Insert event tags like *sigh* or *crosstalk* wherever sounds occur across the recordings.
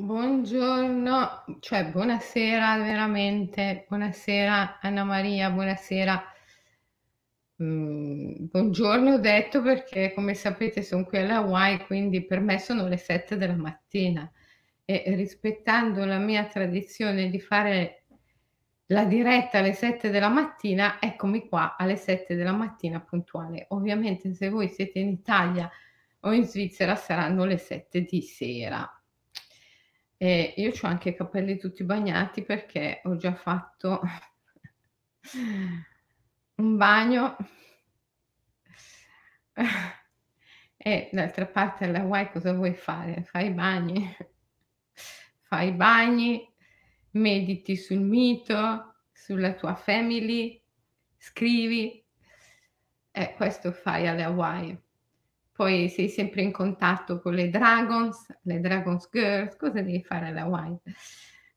Buongiorno, cioè buonasera veramente, buonasera Anna Maria, buonasera. Mhmm, buongiorno detto perché come sapete son qui alle Hawaii, quindi per me sono le 7 della mattina e rispettando la mia tradizione di fare la diretta alle 7 della mattina, eccomi qua alle 7 della mattina puntuale. Ovviamente se voi siete in Italia o in Svizzera saranno le 7 di sera. E io c'ho anche i capelli tutti bagnati perché ho già fatto *laughs* un bagno. E d'altra parte alle Hawaii cosa vuoi fare? Fai i bagni. Fai i bagni, mediti sul mito, sulla tua family, scrivi. Eh, questo fai alle Hawaii. Poi sei sempre in contatto con le Dragons, le Dragons Girls, cosa devi fare alle Hawaii?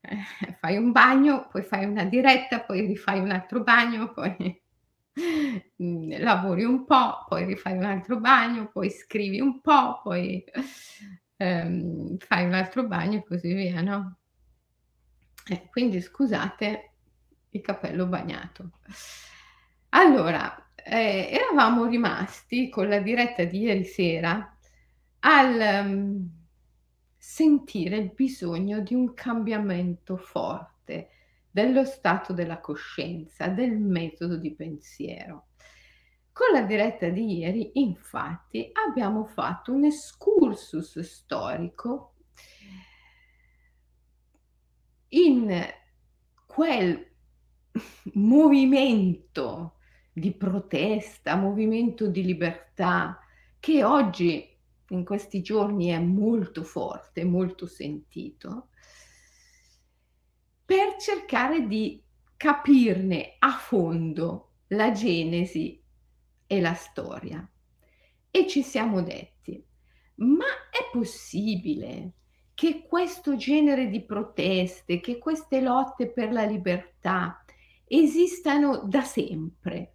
Eh, fai un bagno, poi fai una diretta, poi rifai un altro bagno, poi mhmm, lavori un po', poi rifai un altro bagno, poi scrivi un po', poi, ehm, fai un altro bagno e così via, no? Eh, quindi scusate il cappello bagnato. Allora, ehm, eravamo rimasti con la diretta di ieri sera al, mhmm, sentire il bisogno di un cambiamento forte dello stato della coscienza, del metodo di pensiero. Con la diretta di ieri, infatti, abbiamo fatto un excursus storico in quel *laughs* movimento di protesta, movimento di libertà che oggi in questi giorni è molto forte, molto sentito, per cercare di capirne a fondo la genesi e la storia. E ci siamo detti: "Ma è possibile che questo genere di proteste, che queste lotte per la libertà esistano da sempre?"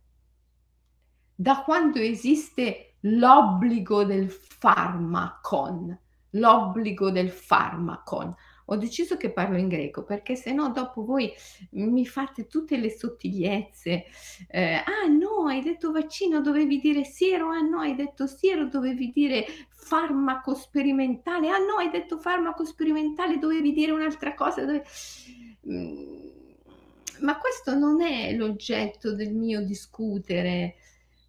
Da quando esiste l'obbligo del pharmakon, l'obbligo del pharmakon. Ho deciso che parlo in greco perché se no dopo voi mi fate tutte le sottigliezze. Ehm, "Ah no, hai detto vaccino, dovevi dire siero, ah no, hai detto siero, dovevi dire farmaco sperimentale, ah no, hai detto farmaco sperimentale, dovevi dire un'altra cosa, dove" mhmm, ma questo non è l'oggetto del mio discutere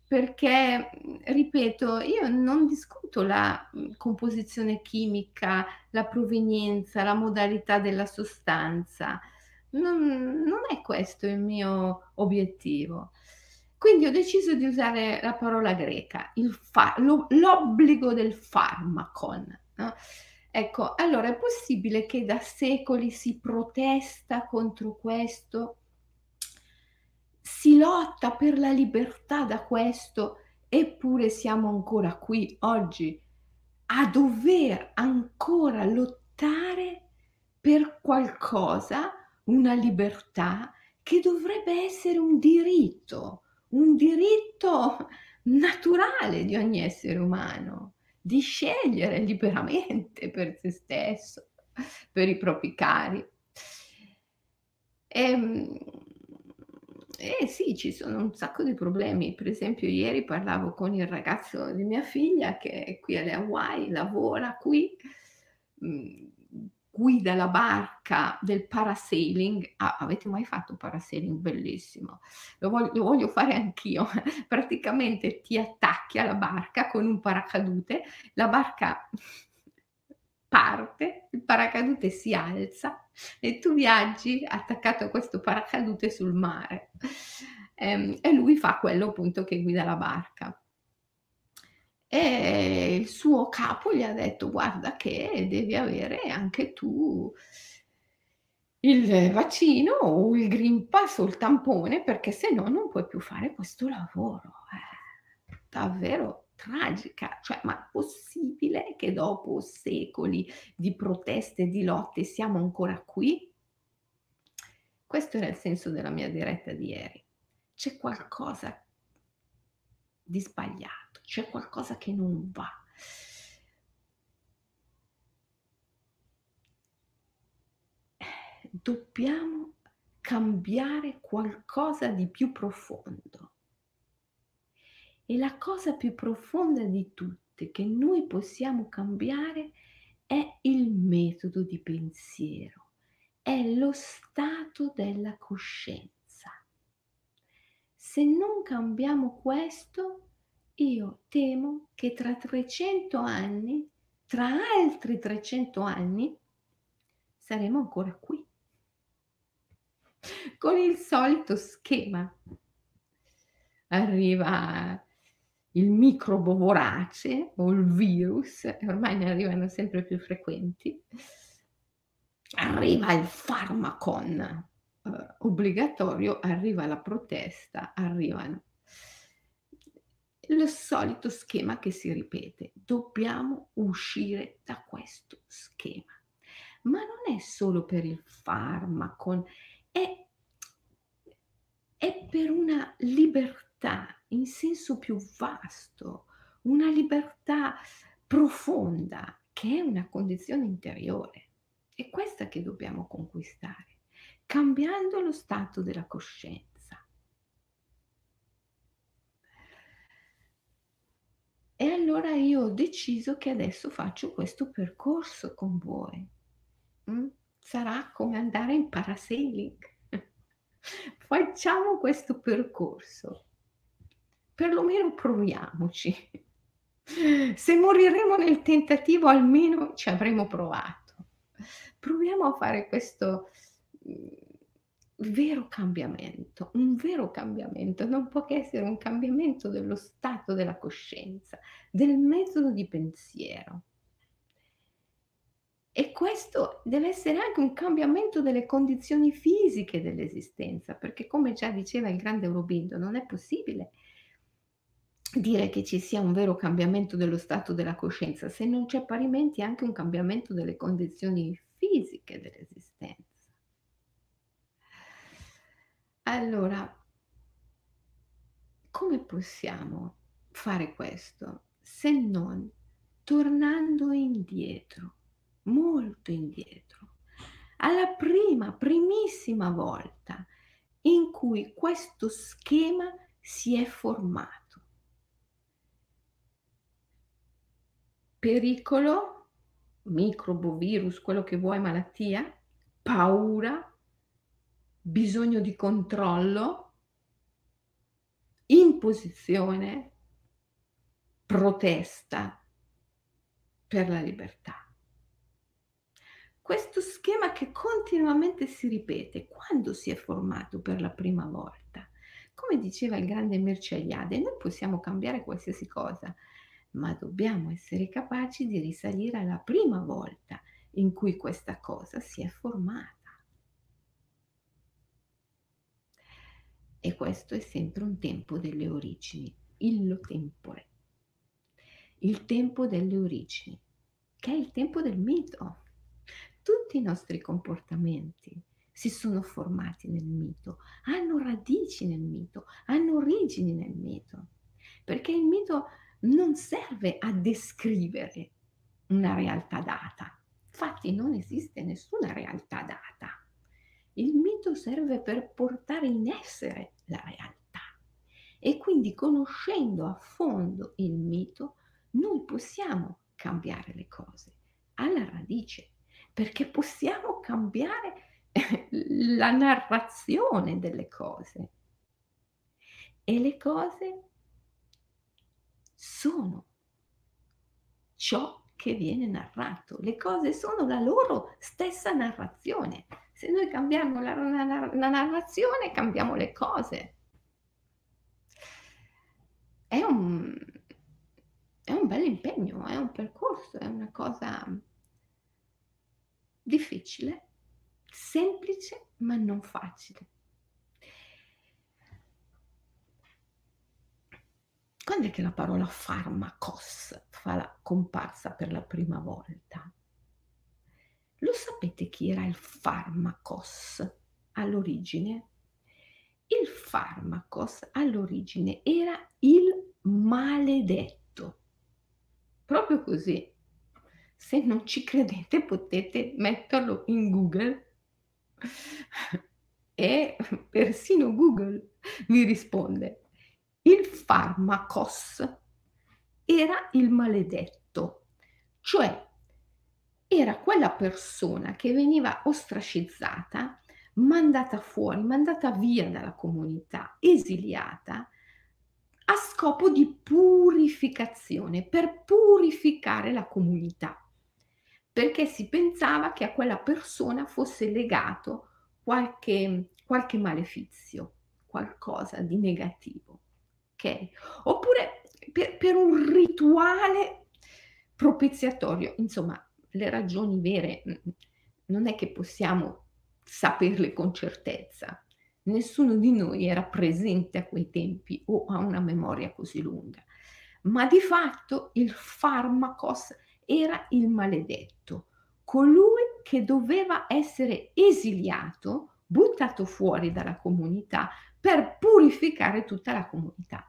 perché, ripeto, io non discuto la, mhmm, composizione chimica, la provenienza, la modalità della sostanza. Non non è questo il mio obiettivo. Quindi ho deciso di usare la parola greca, fa lo l'obbligo del pharmakon, no, ecco, allora è possibile che da secoli si protesta contro questo si lotta per la libertà da questo, eppure siamo ancora qui oggi a dover ancora lottare per qualcosa, una libertà che dovrebbe essere un diritto, un diritto naturale di ogni essere umano, di scegliere liberamente *laughs* per se stesso, per i propri cari. Ehm eh sì, ci sono un sacco di problemi. Per esempio ieri parlavo con il ragazzo di mia figlia che è qui alle Hawaii, lavora qui, mhmm, guida la barca del parasailing. Ah, avete mai fatto parasailing? Bellissimo. Lo vog lo voglio fare anch'io. *laughs* Praticamente ti attacchi alla barca con un paracadute, la barca parte, il paracadute si alza e tu viaggi attaccato a questo paracadute sul mare. Ehm, e lui fa quello appunto che guida la barca. E il suo capo gli ha detto: "Guarda che devi avere anche tu il vaccino o il Green Pass o il tampone, perché se no non puoi più fare questo lavoro." Eh, davvero tragica, cioè ma possibile che dopo secoli di proteste e di lotte siamo ancora qui? Questo era il senso della mia diretta di ieri. C'è qualcosa di sbagliato, c'è qualcosa che non va. dobbiamo cambiare qualcosa di più profondo. E la cosa più profonda di tutte che noi possiamo cambiare è il metodo di pensiero, è lo stato della coscienza. Se non cambiamo questo, io temo che tra 300 anni, tra altri 300 anni, saremo ancora qui con il solito schema. Arriva il microbo vorace o il virus, ormai ne arrivano sempre più frequenti, arriva il farmacon eh, obbligatorio, arriva la protesta, arrivano lo solito schema che si ripete. Dobbiamo uscire da questo schema. Ma non è solo per il farmaco, è, è per una libertà in senso più vasto, una libertà profonda che è una condizione interiore. È questa che dobbiamo conquistare, cambiando lo stato della coscienza. E allora io ho deciso che adesso faccio questo percorso con voi. Mm? Sarà come andare in parasailing. *laughs* Facciamo questo percorso perlomeno proviamoci. Se moriremo nel tentativo, almeno ci avremo provato. Proviamo a fare questo mm, vero cambiamento, un vero cambiamento, non può che essere un cambiamento dello stato della coscienza, del metodo di pensiero. E questo deve essere anche un cambiamento delle condizioni fisiche dell'esistenza, perché come già diceva il grande Aurobindo, non è possibile dire che ci sia un vero cambiamento dello stato della coscienza, se non c'è parimenti anche un cambiamento delle condizioni fisiche dell'esistenza. Allora, come possiamo fare questo se non tornando indietro, molto indietro, alla prima, primissima volta in cui questo schema si è formato? Pericolo, microbo, virus, quello che vuoi, malattia, paura, bisogno di controllo, imposizione, protesta per la libertà. Questo schema che continuamente si ripete quando si è formato per la prima volta. Come diceva il grande Mircea Eliade, noi possiamo cambiare qualsiasi cosa, ma dobbiamo essere capaci di risalire alla prima volta in cui questa cosa si è formata. E questo è sempre un tempo delle origini, illo tempore, il tempo delle origini, che è il tempo del mito. Tutti i nostri comportamenti si sono formati nel mito, hanno radici nel mito, hanno origini nel mito, perché il mito non serve a descrivere una realtà data. Infatti non esiste nessuna realtà data. Il mito serve per portare in essere la realtà. E quindi conoscendo a fondo il mito, noi possiamo cambiare le cose alla radice, perché possiamo cambiare la narrazione delle cose. E le cose sono ciò che viene narrato. Le cose sono la loro stessa narrazione. Se noi cambiamo la, la, la narrazione, cambiamo le cose. È un, è un bel impegno, è un percorso, è una cosa difficile, semplice ma non facile. Quando è che la parola farmacos fa la comparsa per la prima volta? Lo sapete chi era il farmacos all'origine? Il farmacos all'origine era il maledetto. Proprio così. Se non ci credete potete metterlo in Google *laughs* E persino Google mi risponde: il farmacos era il maledetto, cioè era quella persona che veniva ostracizzata, mandata fuori, mandata via dalla comunità, esiliata, a scopo di purificazione, per purificare la comunità, perché si pensava che a quella persona fosse legato qualche, qualche malefizio, qualcosa di negativo. Okay? Oppure per, per un rituale propiziatorio, insomma, le ragioni vere non è che possiamo saperle con certezza, nessuno di noi era presente a quei tempi o ha una memoria così lunga. Ma di fatto il farmacos era il maledetto, colui che doveva essere esiliato, buttato fuori dalla comunità per purificare tutta la comunità.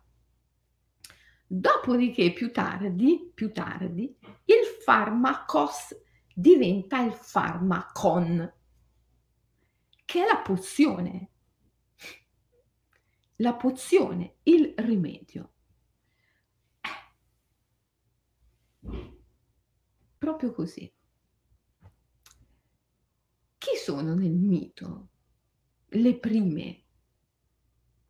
Dopodiché più tardi, più tardi, il farmacos diventa il farmacon, che è la pozione, la pozione, il rimedio. Eh. Proprio così. Chi sono nel mito le prime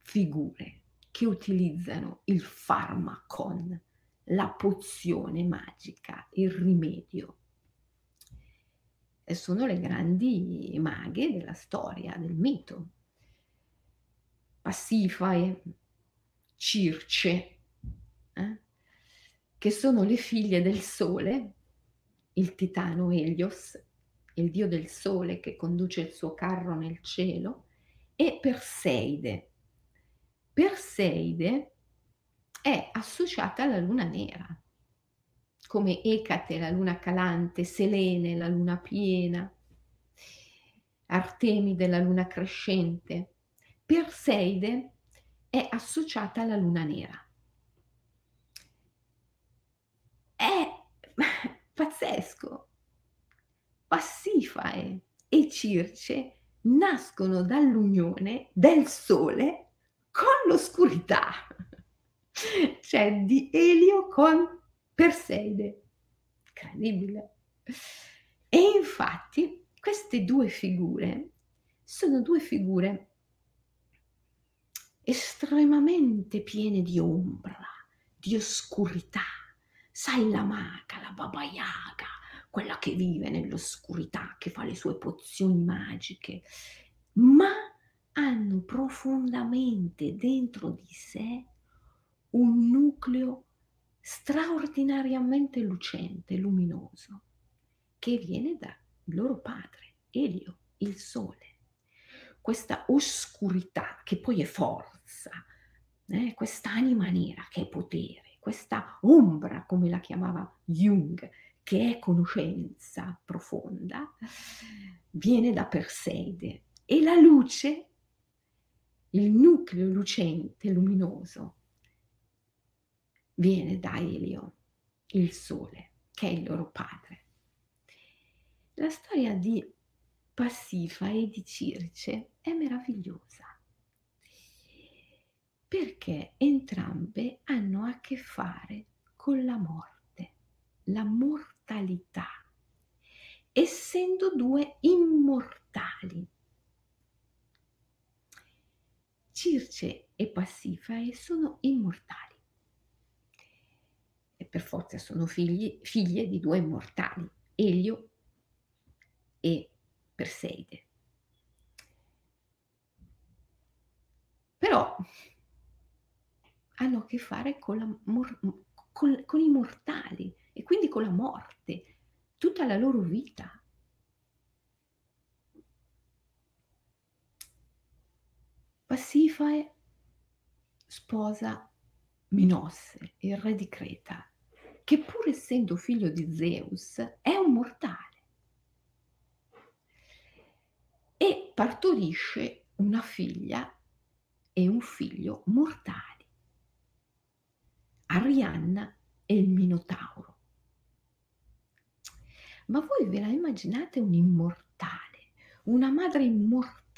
figure che utilizzano il farmacon, la pozione magica, il rimedio? E sono le grandi maghe della storia, del mito. Passifae, Circe, eh? che sono le figlie del sole, il titano Elios, il dio del sole che conduce il suo carro nel cielo, e Perseide. Perseide è associata alla luna nera, come Ecate, la luna calante, Selene, la luna piena, Artemide, la luna crescente, Perseide è associata alla luna nera. È *laughs* pazzesco. Passifae e Circe nascono dall'unione del sole con l'oscurità, cioè di Elio con Perseide. Incredibile. E infatti queste due figure sono due figure estremamente piene di ombra, di oscurità. Sai la maga, la baba yaga, quella che vive nell'oscurità, che fa le sue pozioni magiche, ma hanno profondamente dentro di sé un nucleo straordinariamente lucente, luminoso, che viene dal loro padre, Elio, il sole. Questa oscurità che poi è forza eh, questa anima nera che è potere, questa ombra, come la chiamava Jung, che è conoscenza profonda, viene da Perseide e la luce, il nucleo lucente, luminoso, viene da Elio, il sole, che è il loro padre. La storia di Passifa e di Circe è meravigliosa perché entrambe hanno a che fare con la morte, la mortalità, essendo due immortali. Circe e Passifae sono immortali e per forza sono figli, figlie di due immortali, Elio e Perseide. Però hanno a che fare con, la con, con i mortali e quindi con la morte, tutta la loro vita. Passifae sposa Minosse, il re di Creta, che pur essendo figlio di Zeus è un mortale e partorisce una figlia e un figlio mortali. Arianna e il Minotauro. Ma voi ve la immaginate un immortale, una madre immortale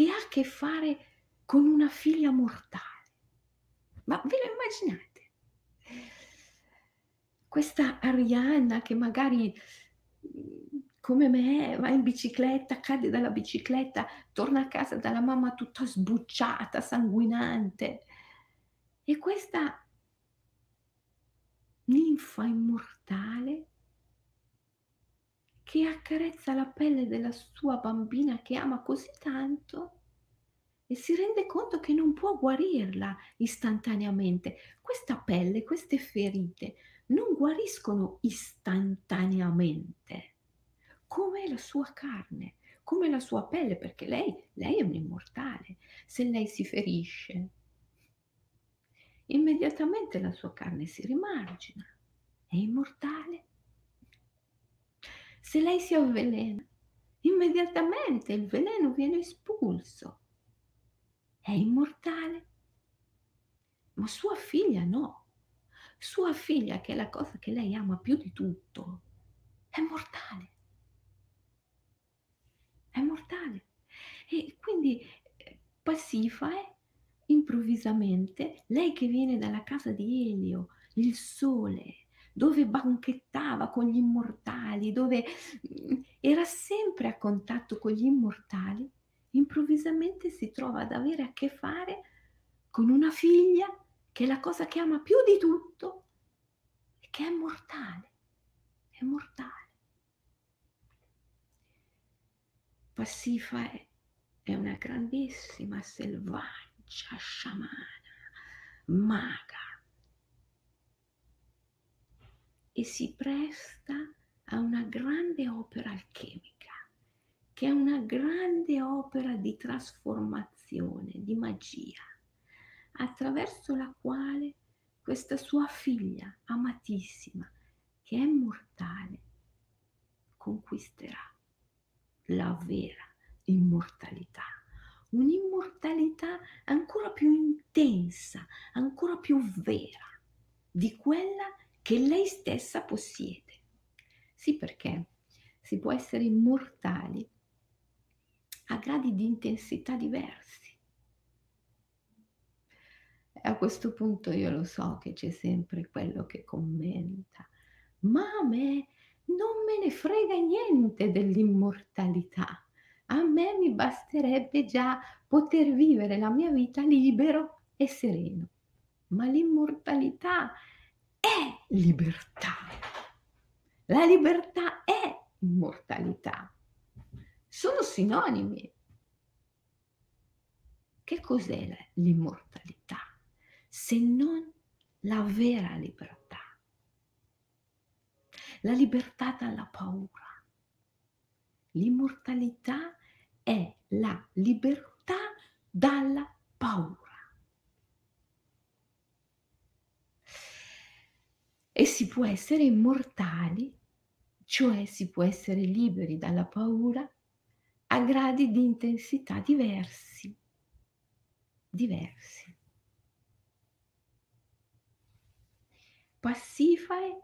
che ha a che fare con una figlia mortale. Ma ve lo immaginate? Questa Arianna che magari come me va in bicicletta, cade dalla bicicletta, torna a casa dalla mamma tutta sbucciata, sanguinante. E questa ninfa immortale che accarezza la pelle della sua bambina che ama così tanto e si rende conto che non può guarirla istantaneamente. Questa pelle, queste ferite non guariscono istantaneamente, come la sua carne, come la sua pelle, perché lei, lei è un immortale. Se lei si ferisce, immediatamente la sua carne si rimargina, è immortale. Se lei si avvelena, immediatamente il veleno viene espulso, è immortale. Ma sua figlia no. Sua figlia, che è la cosa che lei ama più di tutto, è mortale. È mortale. E quindi eh, Passifae improvvisamente, lei che viene dalla casa di Elio, il sole, dove banchettava con gli immortali, dove mm, era sempre a contatto con gli immortali, improvvisamente si trova ad avere a che fare con una figlia che è la cosa che ama più di tutto e che è mortale, è mortale. Passifa è, è una grandissima selvaggia sciamana, maga e si presta a una grande opera alchemica, che è una grande opera di trasformazione, di magia, attraverso la quale questa sua figlia amatissima, che è mortale, conquisterà la vera immortalità. Un'immortalità ancora più intensa, ancora più vera di quella che lei stessa possiede. Sì, perché si può essere immortali a gradi di intensità diversi. E a questo punto io lo so che c'è sempre quello che commenta, ma a me non me ne frega niente dell'immortalità a me mi basterebbe già poter vivere la mia vita libero e sereno. Ma l'immortalità è libertà. La libertà è immortalità. Sono sinonimi. Che cos'è l'immortalità? Se non la vera libertà. La libertà dalla paura. L'immortalità è la libertà dalla paura. E si può essere immortali, cioè si può essere liberi dalla paura a gradi di intensità diversi. Diversi. Passifae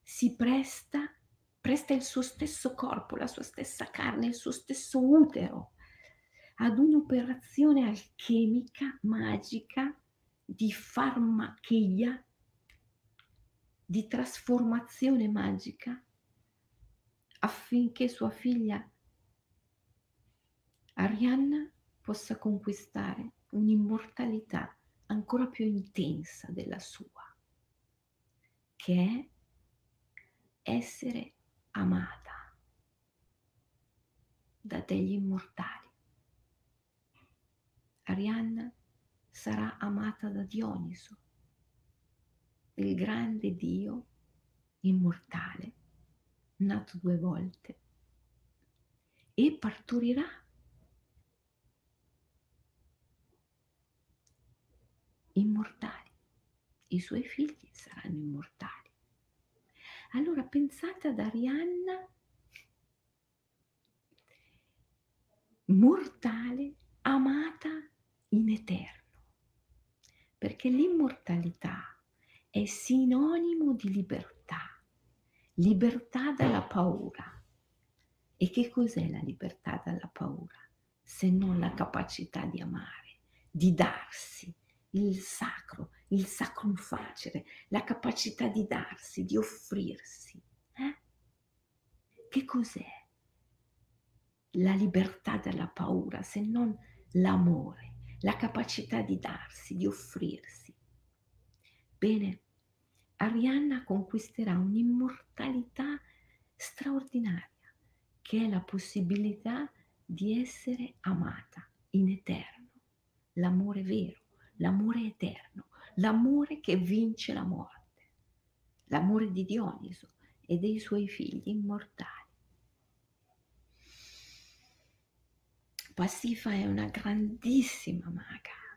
si presta presta il suo stesso corpo, la sua stessa carne, il suo stesso utero ad un'operazione alchemica, magica, di farmachia, di trasformazione magica, affinché sua figlia Arianna possa conquistare un'immortalità ancora più intensa della sua, che è essere amata da degli immortali. Arianna sarà amata da Dioniso, il grande Dio immortale, nato due volte, e partorirà immortali. I suoi figli saranno immortali. Allora pensate ad Arianna mortale, amata in eterno, perché l'immortalità è sinonimo di libertà, libertà dalla paura, E che cos'è la libertà dalla paura? Se non la capacità di amare, di darsi, il sacro, il sacrum facere, la capacità di darsi, di offrirsi. Eh? Che cos'è la libertà dalla paura se non l'amore, la capacità di darsi, di offrirsi? Bene, Arianna conquisterà un'immortalità straordinaria, che è la possibilità di essere amata in eterno, l'amore vero l'amore eterno, l'amore che vince la morte, l'amore di Dioniso e dei suoi figli immortali. Passifa è una grandissima maga,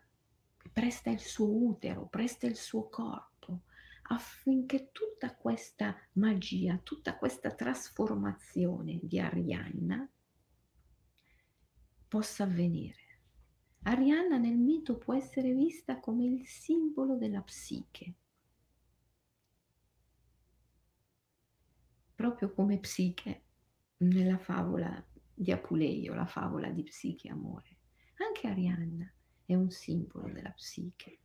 presta il suo utero, presta il suo corpo affinché tutta questa magia, tutta questa trasformazione di Arianna possa avvenire. Arianna nel mito può essere vista come il simbolo della psiche, proprio come psiche nella favola di Apuleio, la favola di Psiche e Amore. Anche Arianna è un simbolo della psiche,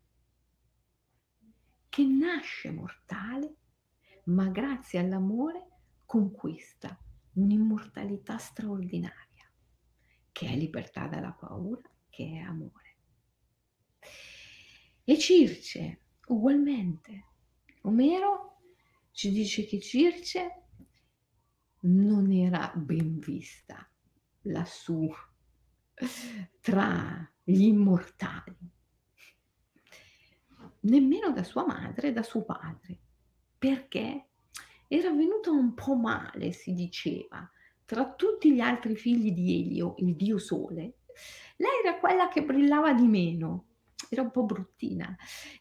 che nasce mortale, ma grazie all'amore conquista un'immortalità straordinaria, che è libertà dalla paura che è amore. E Circe, ugualmente. Omero ci dice che Circe non era ben vista lassù tra gli immortali, nemmeno da sua madre e da suo padre, perché era venuta un po' male, si diceva, tra tutti gli altri figli di Elio, il dio sole, lei era quella che brillava di meno, era un po' bruttina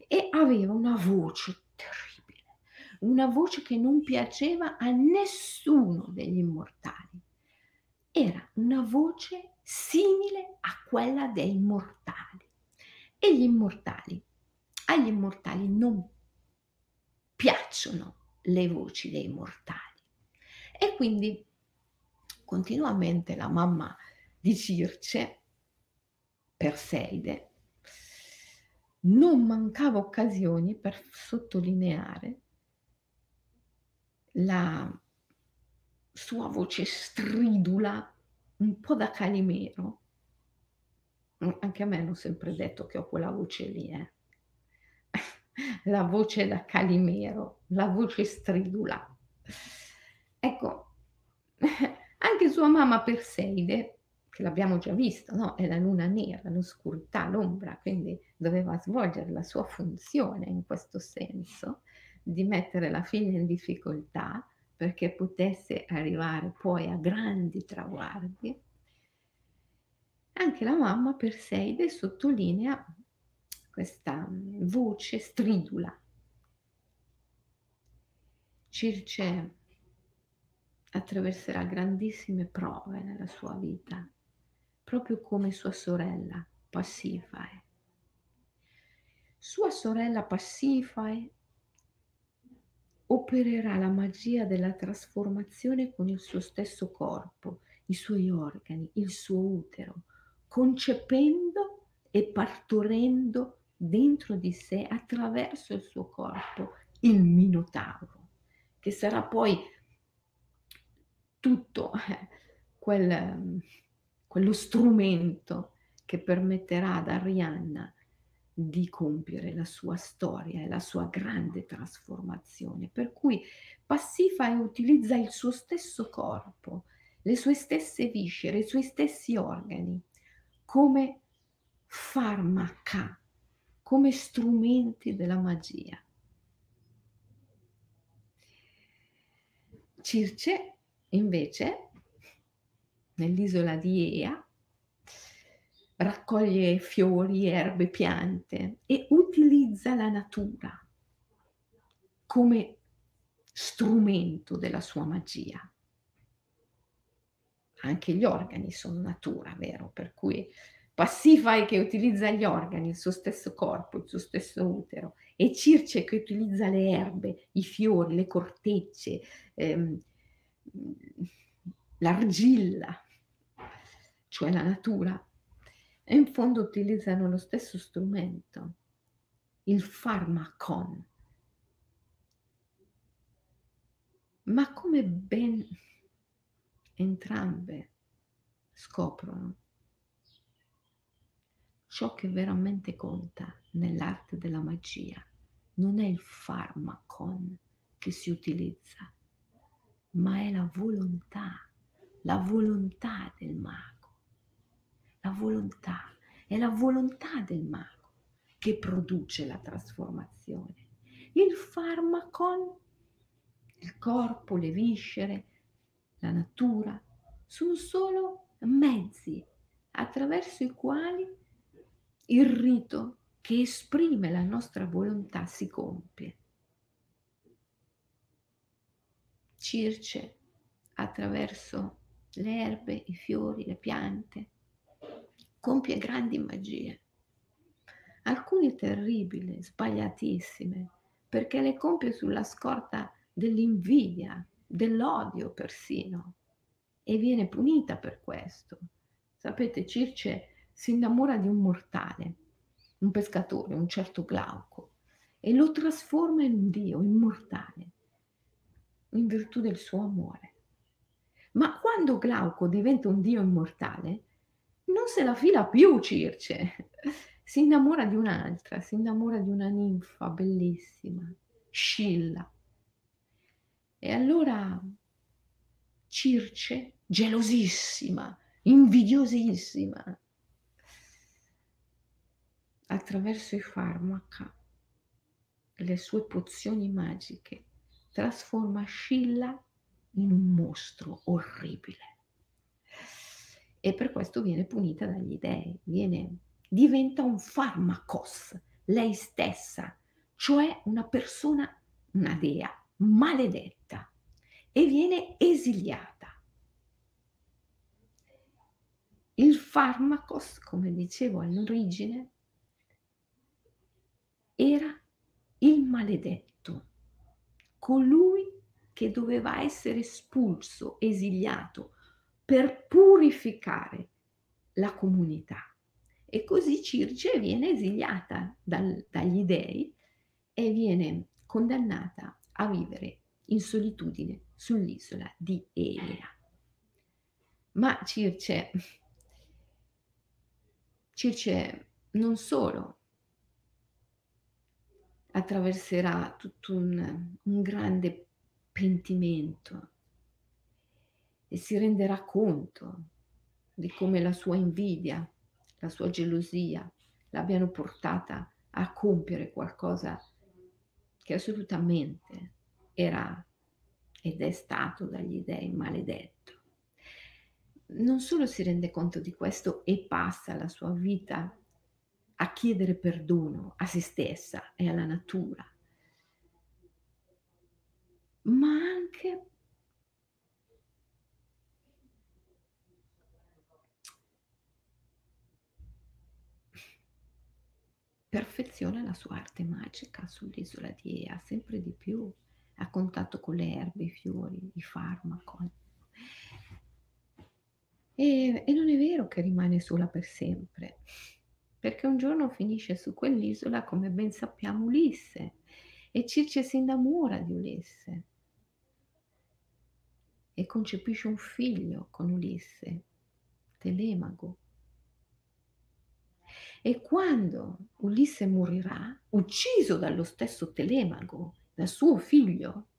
e aveva una voce terribile, una voce che non piaceva a nessuno degli immortali. Era una voce simile a quella dei mortali. E gli immortali, agli immortali non piacciono le voci dei mortali. E quindi continuamente la mamma di Circe Perseide, non mancava occasioni per sottolineare la sua voce stridula, un po' da Calimero. Anche a me hanno sempre detto che ho quella voce lì, eh. *laughs* la voce da Calimero, la voce stridula. Ecco, *laughs* anche sua mamma Perseide che l'abbiamo già visto, no? è la luna nera, l'oscurità, l'ombra, quindi doveva svolgere la sua funzione in questo senso, di mettere la figlia in difficoltà perché potesse arrivare poi a grandi traguardi. Anche la mamma Perseide sottolinea questa voce stridula. Circe attraverserà grandissime prove nella sua vita proprio come sua sorella Passifae. Sua sorella Passifae opererà la magia della trasformazione con il suo stesso corpo, i suoi organi, il suo utero, concependo e partorendo dentro di sé attraverso il suo corpo il Minotauro, che sarà poi tutto eh, quel quello strumento che permetterà ad Arianna di compiere la sua storia e la sua grande trasformazione. Per cui Passifae utilizza il suo stesso corpo, le sue stesse viscere, i suoi stessi organi come farmaca, come strumenti della magia. Circe invece nell'isola di Ea, raccoglie fiori, erbe, piante e utilizza la natura come strumento della sua magia. Anche gli organi sono natura, vero? Per cui Passifai che utilizza gli organi, il suo stesso corpo, il suo stesso utero, e Circe che utilizza le erbe, i fiori, le cortecce, ehm, l'argilla, cioè la natura, e in fondo utilizzano lo stesso strumento, il farmacon. Ma come ben entrambe scoprono ciò che veramente conta nell'arte della magia non è il farmacon che si utilizza, ma è la volontà, la volontà del mago. La volontà, è la volontà del mago che produce la trasformazione. Il farmacon, il corpo, le viscere, la natura, sono solo mezzi attraverso i quali il rito che esprime la nostra volontà si compie. Circe attraverso le erbe, i fiori, le piante, compie grandi magie, alcune terribili, sbagliatissime, perché le compie sulla scorta dell'invidia, dell'odio persino, e viene punita per questo. Sapete, Circe si innamora di un mortale, un pescatore, un certo Glauco, e lo trasforma in un dio immortale, in virtù del suo amore. Ma quando Glauco diventa un dio immortale, non se la fila più Circe, si innamora di un'altra, si innamora di una ninfa bellissima, Scilla. E allora Circe, gelosissima, invidiosissima, attraverso i farmaca, le sue pozioni magiche, trasforma Scilla in un mostro orribile. E per questo viene punita dagli dei, viene, diventa un farmacos, lei stessa, cioè una persona, una dea, maledetta, e viene esiliata. Il farmacos, come dicevo all'origine, era il maledetto, colui che doveva essere espulso, esiliato, per purificare la comunità. E così Circe viene esiliata dal, dagli dei e viene condannata a vivere in solitudine sull'isola di Elea. Ma Circe, Circe non solo attraverserà tutto un, un grande pentimento e si renderà conto di come la sua invidia, la sua gelosia l'abbiano portata a compiere qualcosa che assolutamente era ed è stato dagli dei maledetto. Non solo si rende conto di questo e passa la sua vita a chiedere perdono a se stessa e alla natura, ma anche perfeziona la sua arte magica sull'isola di Ea, sempre di più, a contatto con le erbe, i fiori, i farmaci. E, e non è vero che rimane sola per sempre perché un giorno finisce su quell'isola, come ben sappiamo, Ulisse, e Circe si innamora di Ulisse e concepisce un figlio con Ulisse, Telemago. E quando Ulisse morirà, ucciso dallo stesso Telemago, dal suo figlio,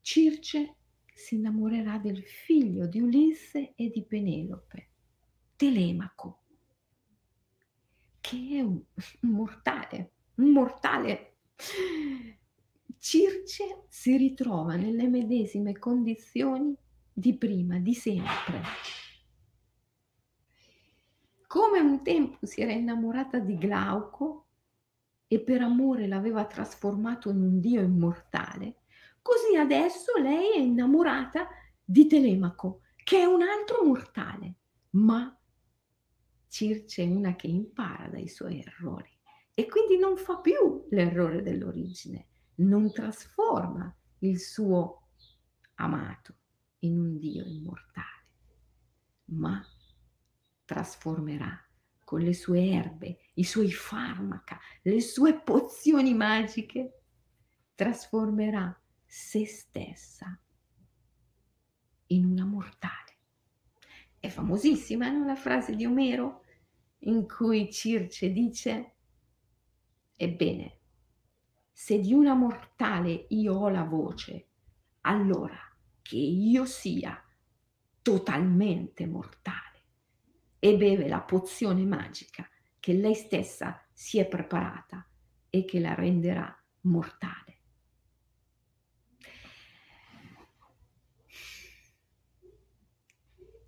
Circe si innamorerà del figlio di Ulisse e di Penelope, Telemaco che è un, mortale, un mortale. Circe si ritrova nelle medesime condizioni di prima, di sempre. Come un tempo si era innamorata di Glauco e per amore l'aveva trasformato in un dio immortale, così adesso lei è innamorata di Telemaco, che è un altro mortale, ma Circe è una che impara dai suoi errori e quindi non fa più l'errore dell'origine, non trasforma il suo amato, in un Dio immortale, ma trasformerà con le sue erbe, i suoi farmaca, le sue pozioni magiche, trasformerà se stessa in una mortale. È famosissima no? la frase di Omero in cui Circe dice, ebbene, se di una mortale io ho la voce, allora che io sia totalmente mortale e beve la pozione magica che lei stessa si è preparata e che la renderà mortale.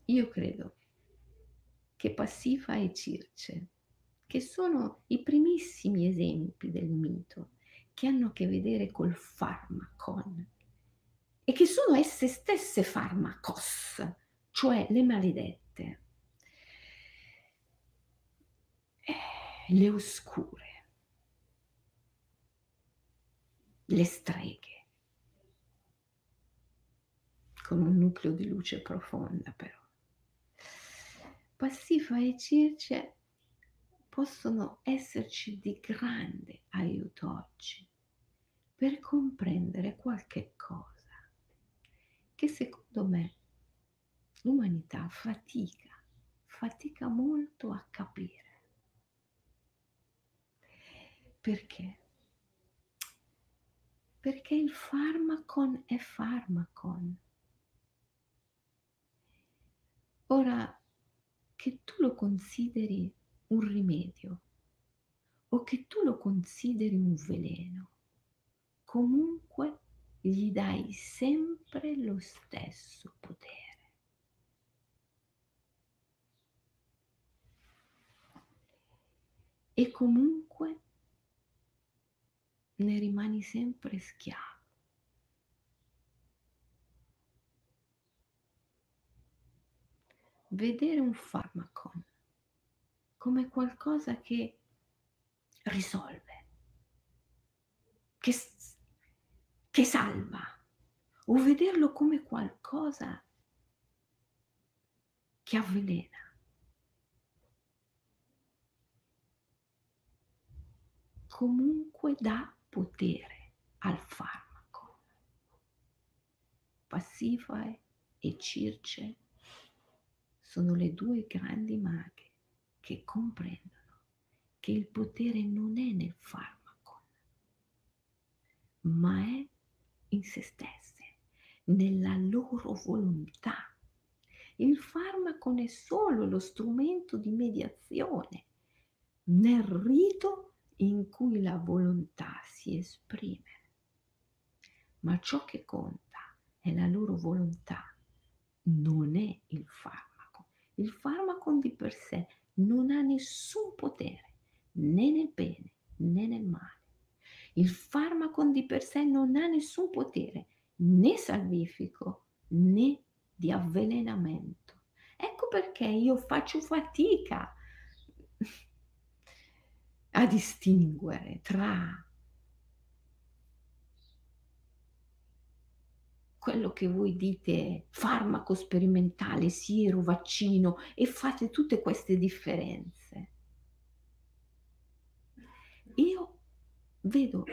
Io credo che Passifa e Circe, che sono i primissimi esempi del mito, che hanno a che vedere col farmacon e che sono esse stesse farmacos, cioè le maledette, eh, le oscure, le streghe, con un nucleo di luce profonda però. Passifa e Circe possono esserci di grande aiuto oggi per comprendere qualche cosa che secondo me l'umanità fatica, fatica molto a capire. Perché? Perché il farmacon è farmacon. Ora, che tu lo consideri un rimedio o che tu lo consideri un veleno, comunque gli dai sempre lo stesso potere. E comunque ne rimani sempre schiavo. vedere un farmaco come qualcosa che risolve, che, che salva, o vederlo come qualcosa che avvelena. Comunque dà potere al farmaco. Passifae e Circe sono le due grandi maghe che comprendono che il potere non è nel farmaco, ma è in se stesse, nella loro volontà. Il farmaco è solo lo strumento di mediazione nel rito in cui la volontà si esprime. Ma ciò che conta è la loro volontà, non è il farmaco. Il farmaco di per sé non ha nessun potere né nel bene né nel male. Il farmaco di per sé non ha nessun potere né salvifico né di avvelenamento. Ecco perché io faccio fatica a distinguere tra quello che voi dite farmaco sperimentale, siero, vaccino e fate tutte queste differenze. Io vedo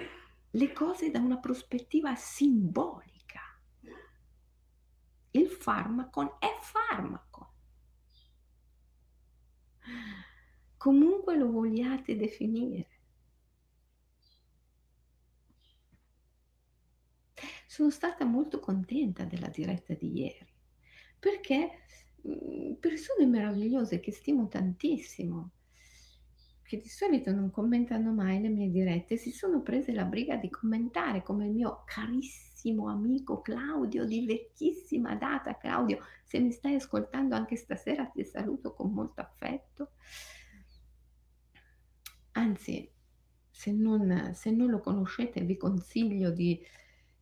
le cose da una prospettiva simbolica. Il farmaco è farmaco. Comunque lo vogliate definire. sono stata molto contenta della diretta di ieri, perché mhmm, persone meravigliose che stimo tantissimo, che di solito non commentano mai le mie dirette, si sono prese la briga di commentare, come il mio carissimo amico Claudio, di vecchissima data. Claudio, se mi stai ascoltando anche stasera ti saluto con molto affetto. Anzi, se non, se non lo conoscete vi consiglio di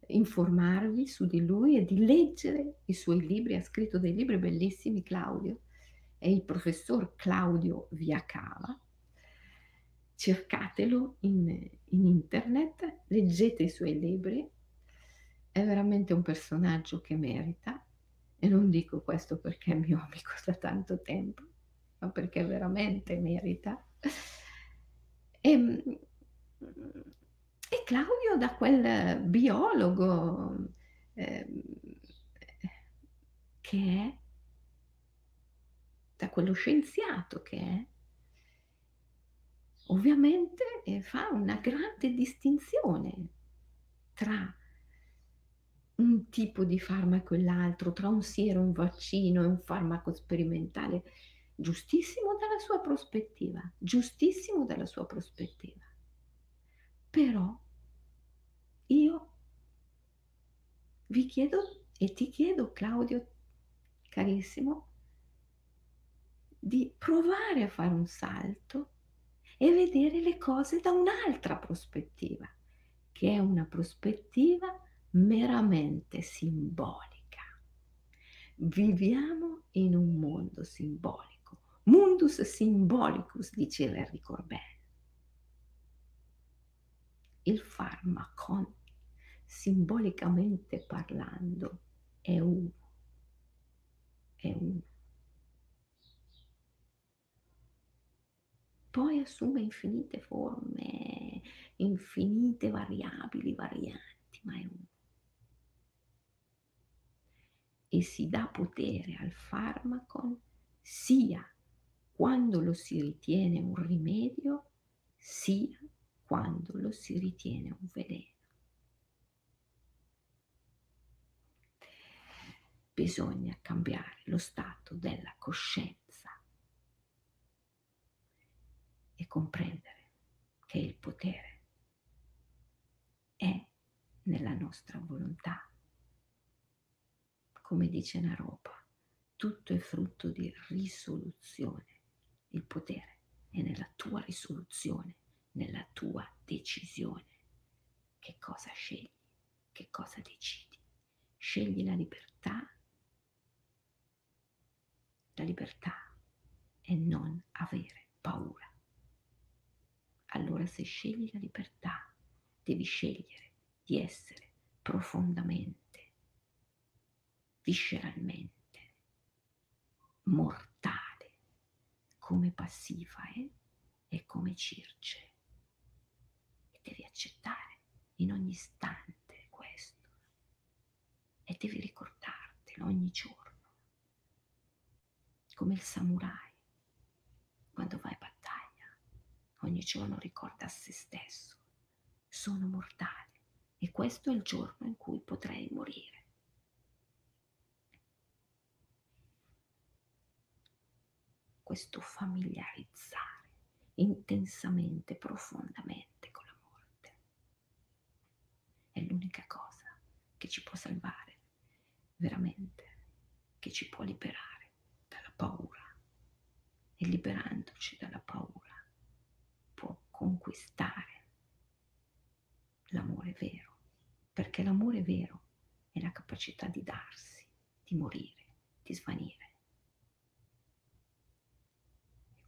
informarvi su di lui e di leggere i suoi libri. Ha scritto dei libri bellissimi, Claudio. È il professor Claudio Viacava. Cercatelo in, in internet, leggete i suoi libri. È veramente un personaggio che merita E non dico questo perché è mio *laughs* amico da tanto tempo, ma perché veramente merita. E, ehm, e Claudio da quel biologo eh, che è, da quello scienziato che è, ovviamente eh, fa una grande distinzione tra un tipo di farmaco e l'altro, tra un siero, un vaccino e un farmaco sperimentale, giustissimo dalla sua prospettiva, giustissimo dalla sua prospettiva. Però io vi chiedo e ti chiedo, Claudio, carissimo, di provare a fare un salto e vedere le cose da un'altra prospettiva, che è una prospettiva meramente simbolica. Viviamo in un mondo simbolico. Mundus symbolicus, diceva Enrico Corbel. Il farmacon, simbolicamente parlando, è uno. È uno. Poi assume infinite forme, infinite variabili, varianti, ma è uno e si dà potere al farmaco sia quando lo si ritiene un rimedio, sia quando lo si ritiene un veleno. Bisogna cambiare lo stato della coscienza e comprendere che il potere è nella nostra volontà come dice Naropa, tutto è frutto di risoluzione. Il potere è nella tua risoluzione, nella tua decisione. Che cosa scegli? Che cosa decidi? Scegli la libertà. La libertà è non avere paura. Allora se scegli la libertà, devi scegliere di essere profondamente visceralmente, mortale, come Passifae e come Circe. E devi accettare in ogni istante questo e devi ricordartelo ogni giorno, come il samurai quando va in battaglia, ogni giorno ricorda a se stesso, sono mortale e questo è il giorno in cui potrei morire. Questo familiarizzare intensamente, profondamente con la morte. È l'unica cosa che ci può salvare, veramente, che ci può liberare dalla paura. E liberandoci dalla paura può conquistare l'amore vero, perché l'amore vero è la capacità di darsi, di morire, di svanire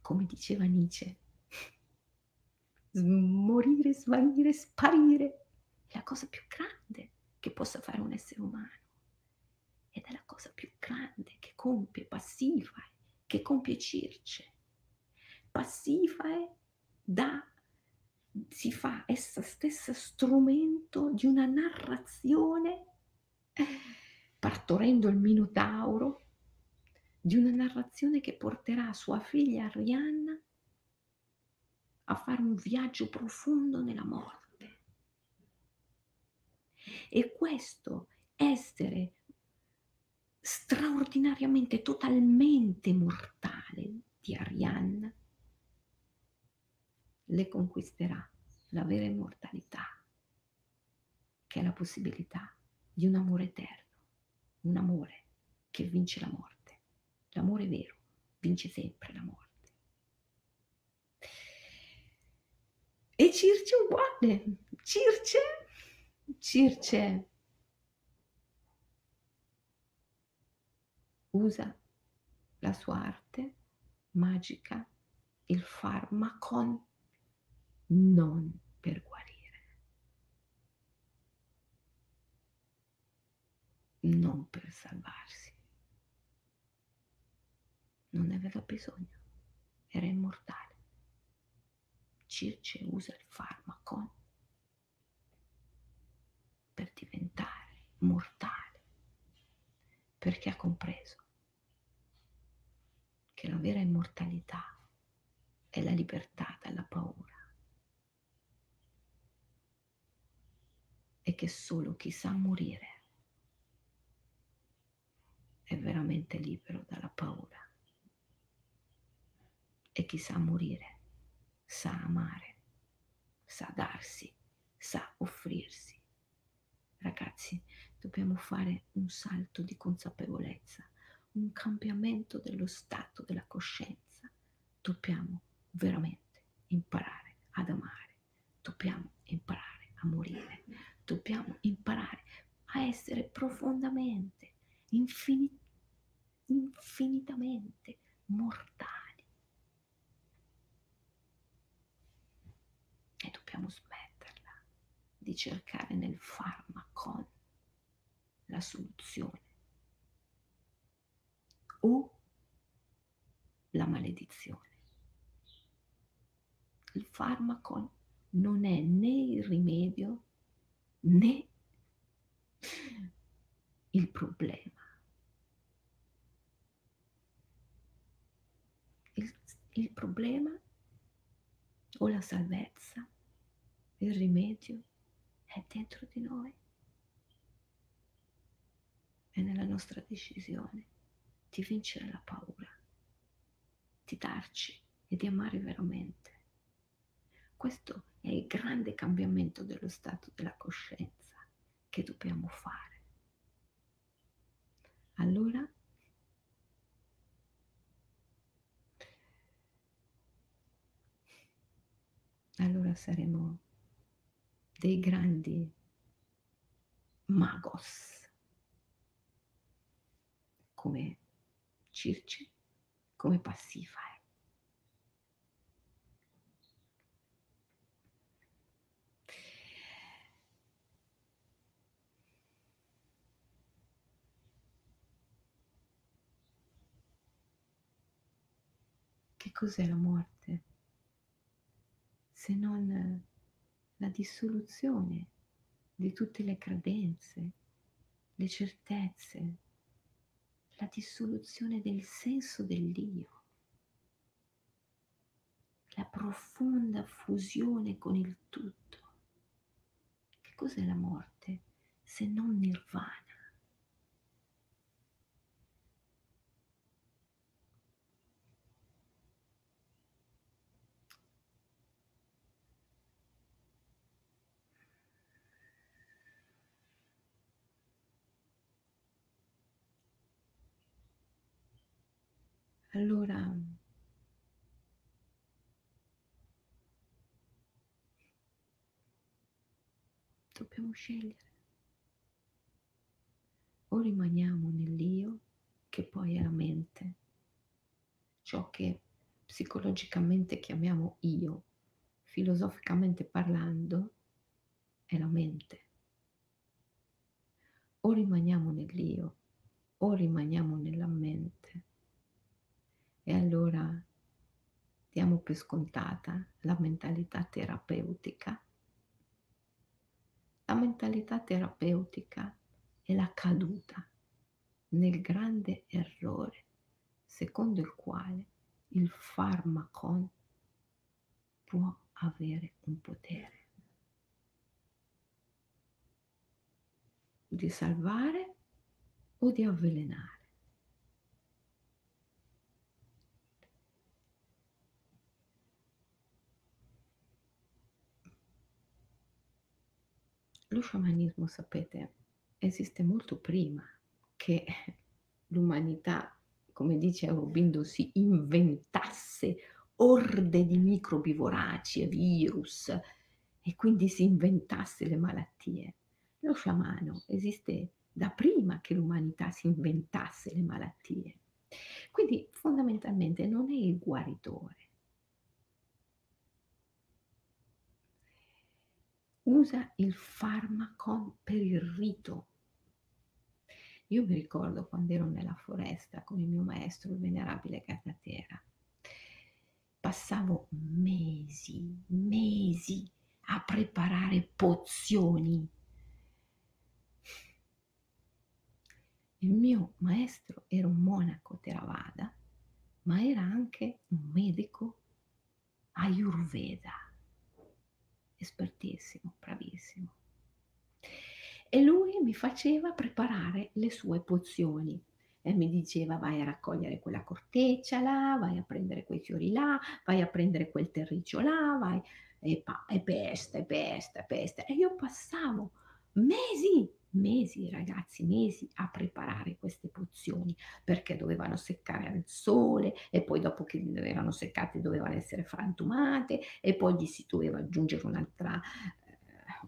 come diceva Nietzsche, morire, svanire, sparire è la cosa più grande che possa fare un essere umano ed è la cosa più grande che compie Passifae, che compie Circe. Passifae da, si fa essa stessa strumento di una narrazione partorendo il Minotauro di una narrazione che porterà sua figlia Arianna a fare un viaggio profondo nella morte. E questo essere straordinariamente, totalmente mortale di Arianna le conquisterà la vera immortalità, che è la possibilità di un amore eterno, un amore che vince la morte. L'amore vero vince sempre la morte. E Circe uguale. Circe, Circe usa la sua arte magica, il farmacon, non per guarire, non per salvarsi non ne aveva bisogno, era immortale. Circe usa il farmaco per diventare mortale, perché ha compreso che la vera immortalità è la libertà dalla paura. E che solo chi sa morire è veramente libero dalla paura e chi sa morire sa amare, sa darsi, sa offrirsi. Ragazzi, dobbiamo fare un salto di consapevolezza, un cambiamento dello stato della coscienza. Dobbiamo veramente imparare ad amare, dobbiamo imparare a morire, dobbiamo imparare a essere profondamente, infin- infinitamente mortali. E dobbiamo smetterla di cercare nel farmaco la soluzione o la maledizione. Il farmaco non è né il rimedio né il problema. Il, il problema o la salvezza, il rimedio è dentro di noi. È nella nostra decisione di vincere la paura, di darci e di amare veramente. Questo è il grande cambiamento dello stato della coscienza che dobbiamo fare. Allora allora saremo dei grandi magos come Circe, come Passifae. Che cos'è la morte? Se non la dissoluzione di tutte le credenze, le certezze, la dissoluzione del senso dell'io, la profonda fusione con il tutto. Che cos'è la morte se non nirvana? Allora dobbiamo scegliere. O rimaniamo nell'io, che poi è la mente, ciò che psicologicamente chiamiamo io, filosoficamente parlando, è la mente. O rimaniamo nell'io, o rimaniamo nella mente. E allora diamo per scontata la mentalità terapeutica. La mentalità terapeutica è la caduta nel grande errore secondo il quale il farmaco può avere un potere di salvare o di avvelenare. Lo sciamanismo, sapete, esiste molto prima che *laughs* l'umanità, come dice Aurobindo, si inventasse orde di microbi voraci e virus e quindi si inventasse le malattie. Lo sciamano esiste da prima che l'umanità si inventasse le malattie. Quindi fondamentalmente non è il guaritore. Usa il farmaco per il rito. Io mi ricordo quando ero nella foresta con il mio maestro, il venerabile Gatatera, passavo mesi, mesi a preparare pozioni. Il mio maestro era un monaco Theravada, ma era anche un medico Ayurveda, espertissimo, bravissimo. E lui mi faceva preparare le sue pozioni e mi diceva vai a raccogliere quella corteccia là, vai a prendere quei fiori là, vai a prendere quel terriccio là, vai e, pa- e pesta, e pesta, pesta. E io passavo mesi, mesi ragazzi, mesi a preparare queste pozioni perché dovevano seccare al sole e poi dopo che erano seccate dovevano essere frantumate e poi gli si doveva aggiungere un'altra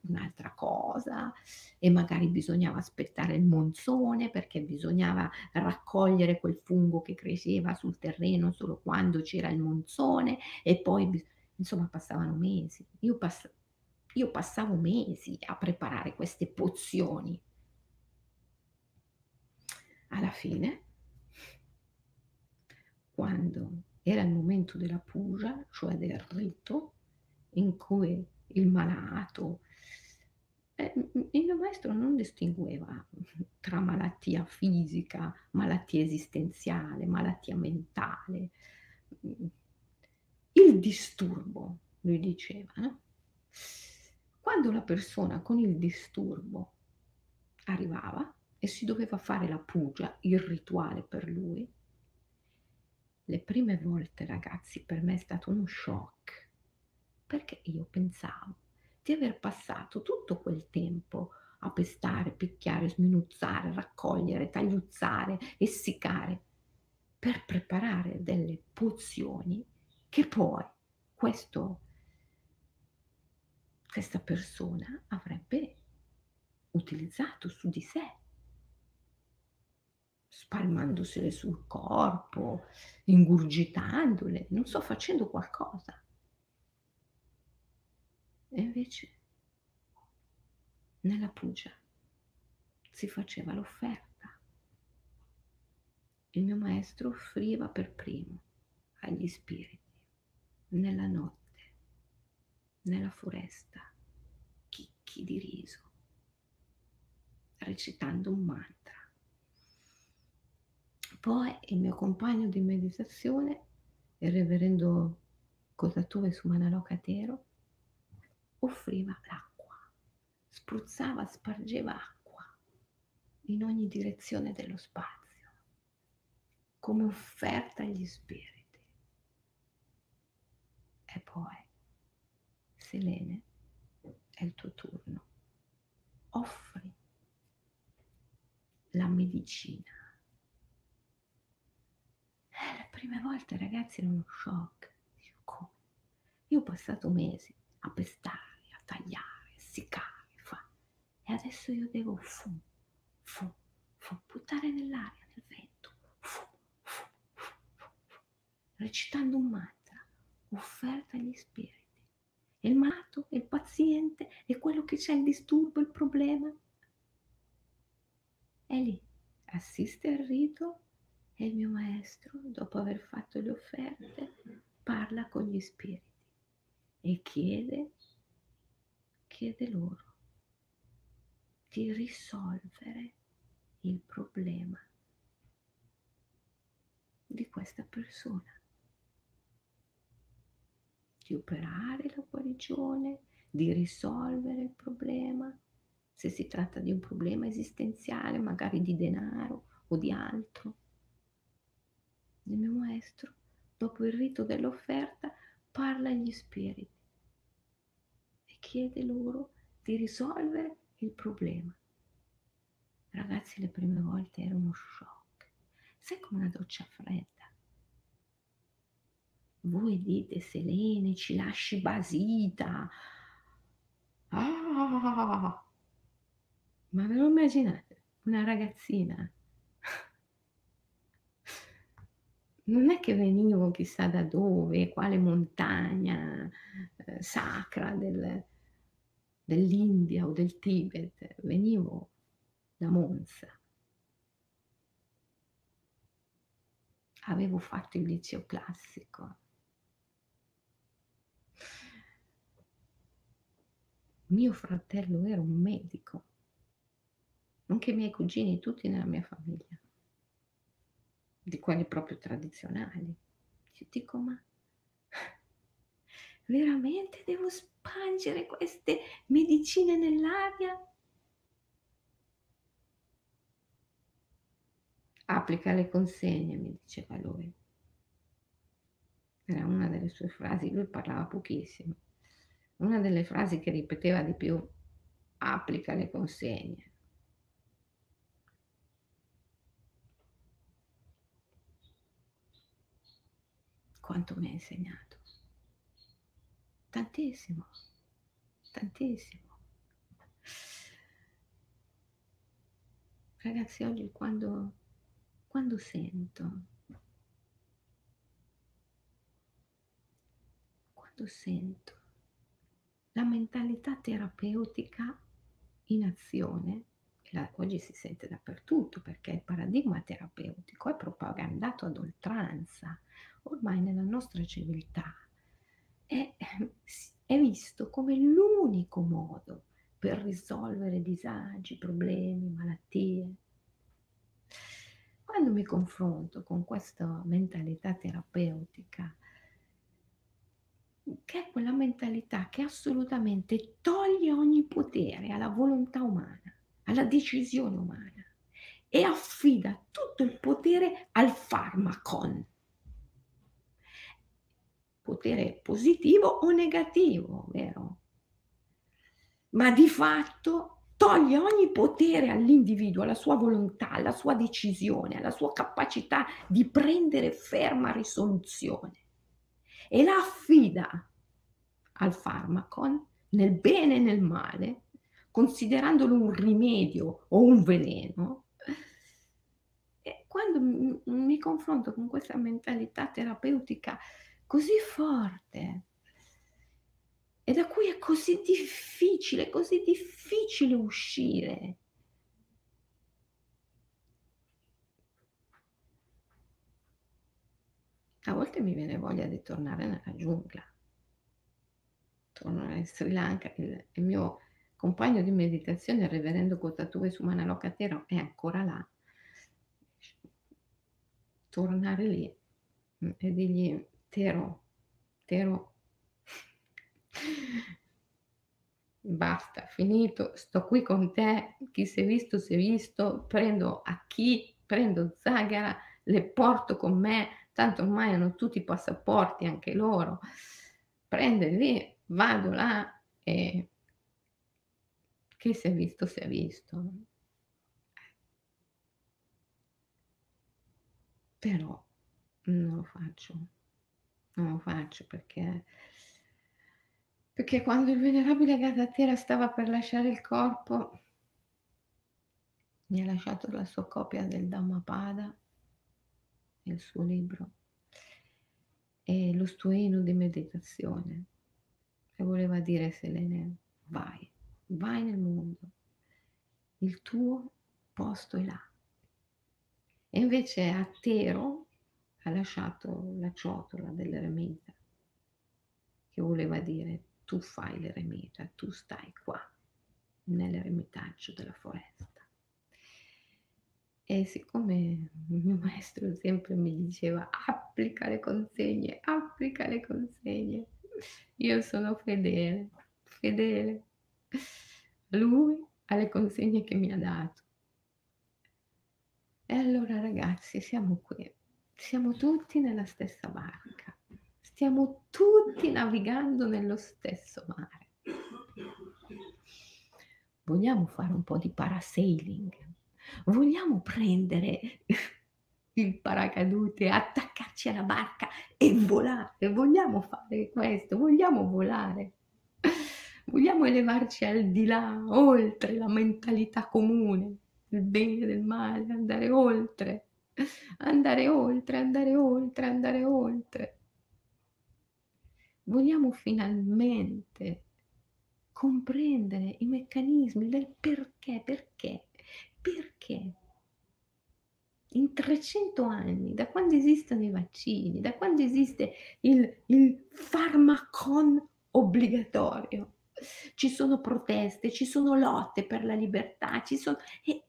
un'altra cosa e magari bisognava aspettare il monsone perché bisognava raccogliere quel fungo che cresceva sul terreno solo quando c'era il monsone e poi insomma passavano mesi. Io, pass- io passavo mesi a preparare queste pozioni. Alla fine, quando era il momento della puja, cioè del rito, in cui il malato eh, il mio maestro non distingueva tra malattia fisica, malattia esistenziale, malattia mentale. Il disturbo, lui diceva, no? Quando la persona con il disturbo arrivava e si doveva fare la pugia, il rituale per lui, le prime volte, ragazzi, per me è stato uno shock, perché io pensavo di aver passato tutto quel tempo a pestare, picchiare, sminuzzare, raccogliere, tagliuzzare, essiccare, per preparare delle pozioni che poi questo, questa persona avrebbe utilizzato su di sé, spalmandosele sul corpo, ingurgitandole, non so, facendo qualcosa. E invece nella pugia si faceva l'offerta. Il mio maestro offriva per primo agli spiriti, nella notte, nella foresta, chicchi di riso, recitando un mantra. Poi il mio compagno di meditazione, il reverendo Cosatove Sumanalokatero, offriva l'acqua, spruzzava, spargeva acqua in ogni direzione dello spazio, come offerta agli spiriti. E poi, Selene, è il tuo turno, offri la medicina. Eh, le prime volte, ragazzi, era uno shock. come? Io ho passato mesi a pestare tagliare, seccare, fa. E adesso io devo fu, fu, fu, buttare nell'aria, nel vento, fu, fu, fu, fu, fu, recitando un mantra, offerta agli spiriti. E il malato, il paziente, è quello che c'è il disturbo, il problema. È lì, assiste al rito e il mio maestro, dopo aver fatto le offerte, parla con gli spiriti e chiede chiede loro di risolvere il problema di questa persona, di operare la guarigione, di risolvere il problema, se si tratta di un problema esistenziale, magari di denaro o di altro. Il mio maestro, dopo il rito dell'offerta, parla agli spiriti chiede loro di risolvere il problema. Ragazzi, le prime volte era uno shock. Sai come una doccia fredda. Voi dite, Selene, ci lasci basita. Ah! Ma ve lo immaginate? Una ragazzina. Non è che venivo chissà da dove, quale montagna eh, sacra del, dell'India o del Tibet, venivo da Monza, avevo fatto il liceo classico. Mio fratello era un medico, anche i miei cugini, tutti nella mia famiglia, di quelli proprio tradizionali. Io dico, ma *laughs* veramente devo spangere queste medicine nell'aria? Applica le consegne, mi diceva lui. Era una delle sue frasi, lui parlava pochissimo. Una delle frasi che ripeteva di più, applica le consegne. Quanto mi ha insegnato? Tantissimo, tantissimo. Ragazzi, oggi quando quando sento, quando sento la mentalità terapeutica in azione, la, oggi si sente dappertutto perché il paradigma terapeutico è propagandato ad oltranza, ormai nella nostra civiltà è, è visto come l'unico modo per risolvere disagi, problemi, malattie. Quando mi confronto con questa mentalità terapeutica, che è quella mentalità che assolutamente toglie ogni potere alla volontà umana, alla decisione umana e affida tutto il potere al farmacon. Potere positivo o negativo, vero? Ma di fatto toglie ogni potere all'individuo, alla sua volontà, alla sua decisione, alla sua capacità di prendere ferma risoluzione e la affida al farmacon nel bene e nel male, considerandolo un rimedio o un veleno. E quando mi, mi confronto con questa mentalità terapeutica così forte, e da cui è così difficile, così difficile uscire. A volte mi viene voglia di tornare nella giungla. Torno in Sri Lanka, il, il mio compagno di meditazione, il reverendo Kotatue Sumana Lokatero, è ancora là. Tornare lì e dirgli, Tero, Tero, Basta, finito, sto qui con te, chi si è visto si è visto, prendo a chi, prendo Zagara, le porto con me, tanto ormai hanno tutti i passaporti anche loro, prende lì, vado là e chi si è visto si è visto. Però non lo faccio, non lo faccio perché perché quando il venerabile Gadatera stava per lasciare il corpo, mi ha lasciato la sua copia del Dhammapada, il suo libro, e lo stuino di meditazione. E voleva dire, Selene, vai, vai nel mondo, il tuo posto è là. E invece a Tero ha lasciato la ciotola dell'eremita, che voleva dire tu fai l'eremita, tu stai qua nell'eremitaggio della foresta. E siccome il mio maestro sempre mi diceva applica le consegne, applica le consegne, io sono fedele, fedele a lui, alle consegne che mi ha dato. E allora ragazzi, siamo qui, siamo tutti nella stessa barca stiamo tutti navigando nello stesso mare. Vogliamo fare un po' di parasailing? Vogliamo prendere il paracadute, attaccarci alla barca e volare? Vogliamo fare questo? Vogliamo volare? Vogliamo elevarci al di là, oltre la mentalità comune, il bene e del male, andare oltre, andare oltre, andare oltre, andare oltre vogliamo finalmente comprendere i meccanismi del perché, perché, perché. in 300 anni, da quando esistono i vaccini, da quando esiste il, il farmacon obbligatorio, ci sono proteste, ci sono lotte per la libertà, ci sono... E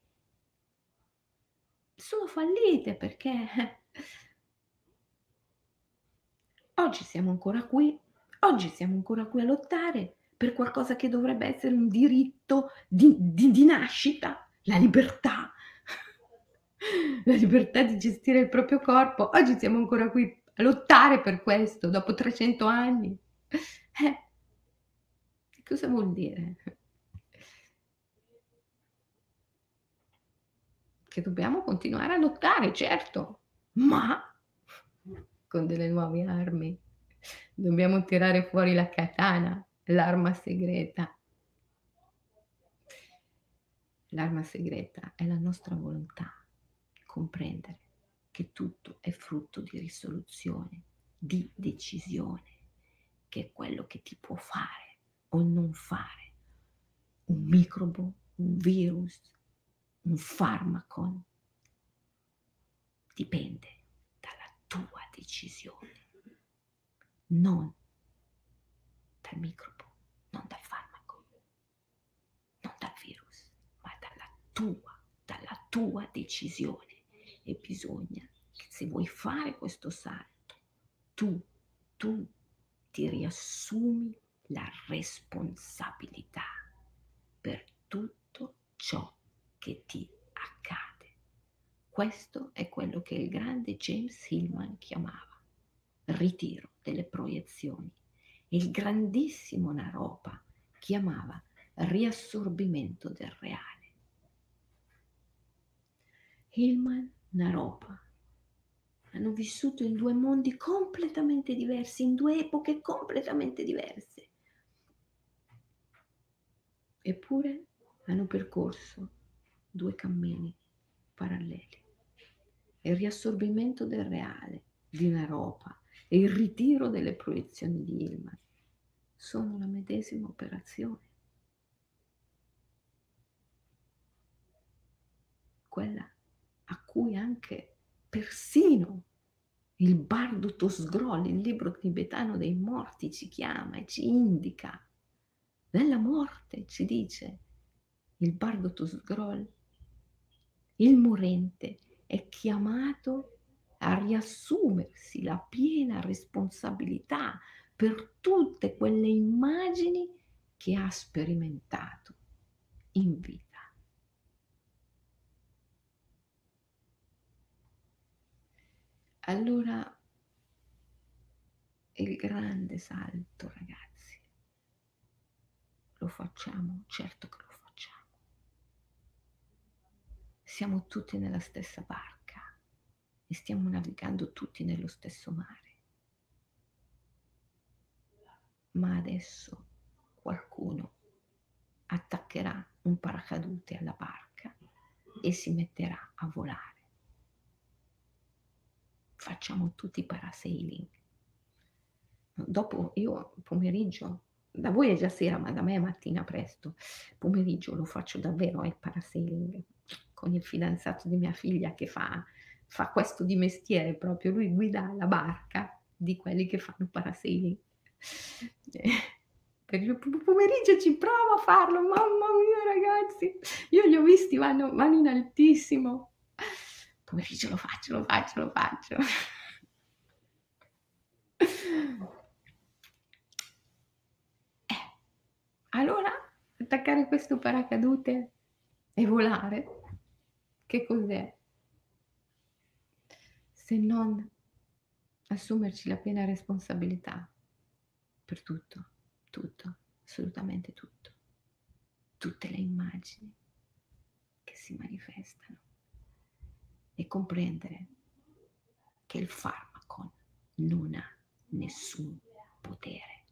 sono fallite perché *laughs* oggi siamo ancora qui, oggi siamo ancora qui a lottare per qualcosa che dovrebbe essere un diritto di, di, di nascita, la libertà, *laughs* la libertà di gestire il proprio corpo. Oggi siamo ancora qui a lottare per questo, dopo 300 anni. Eh, cosa vuol dire? Che dobbiamo continuare a lottare, certo, ma con delle nuove armi. Dobbiamo tirare fuori la katana, l'arma segreta. L'arma segreta è la nostra volontà comprendere che tutto è frutto di risoluzione, di decisione, che è quello che ti può fare o non fare un microbo, un virus, un farmaco. Dipende dalla tua decisione, non dal microbo, non dal farmaco, non dal virus, tua, dalla tua decisione e bisogna che se vuoi fare questo salto, tu, tu ti riassumi la responsabilità per tutto ciò che ti accade. Questo è quello che il grande James Hillman chiamava ritiro delle proiezioni e il grandissimo Naropa chiamava riassorbimento del reale. Hillman Naropa. Hanno vissuto in due mondi completamente diversi, in due epoche completamente diverse. Eppure hanno percorso due cammini paralleli. Il riassorbimento del reale di Naropa e il ritiro delle proiezioni di Ilman sono la medesima operazione. Quella cui anche persino il bardo Tosgrol, il libro tibetano dei morti, ci chiama e ci indica. Nella morte ci dice il bardo Tosgrol, il morente è chiamato a riassumersi la piena responsabilità per tutte quelle immagini che ha sperimentato in vita. Allora il grande salto, ragazzi, lo facciamo, certo che lo facciamo. Siamo tutti nella stessa barca e stiamo navigando tutti nello stesso mare. Ma adesso qualcuno attaccherà un paracadute alla barca e si metterà a volare facciamo tutti parasailing. Dopo io pomeriggio, da voi è già sera, ma da me è mattina presto, pomeriggio lo faccio davvero il parasailing con il fidanzato di mia figlia che fa, fa questo di mestiere proprio, lui guida la barca di quelli che fanno parasailing. Per il pomeriggio ci provo a farlo, mamma mia ragazzi, io li ho visti, vanno, vanno in altissimo, pomeriggio lo faccio, lo faccio, lo faccio. Eh, allora, attaccare questo paracadute e volare, che cos'è? Se non assumerci la piena responsabilità per tutto, tutto, assolutamente tutto, tutte le immagini che si manifestano e comprendere che il farmaco non ha nessun potere.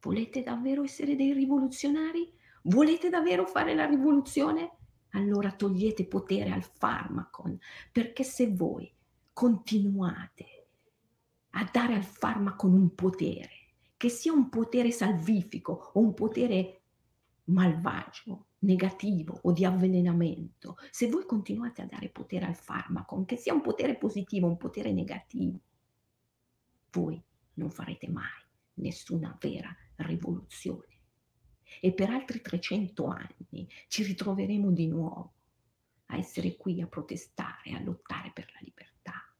Volete davvero essere dei rivoluzionari? Volete davvero fare la rivoluzione? Allora togliete potere al farmaco, perché se voi continuate a dare al farmaco un potere, che sia un potere salvifico o un potere malvagio, negativo o di avvelenamento, se voi continuate a dare potere al farmaco, che sia un potere positivo o un potere negativo, voi non farete mai nessuna vera rivoluzione. E per altri 300 anni ci ritroveremo di nuovo a essere qui a protestare, a lottare per la libertà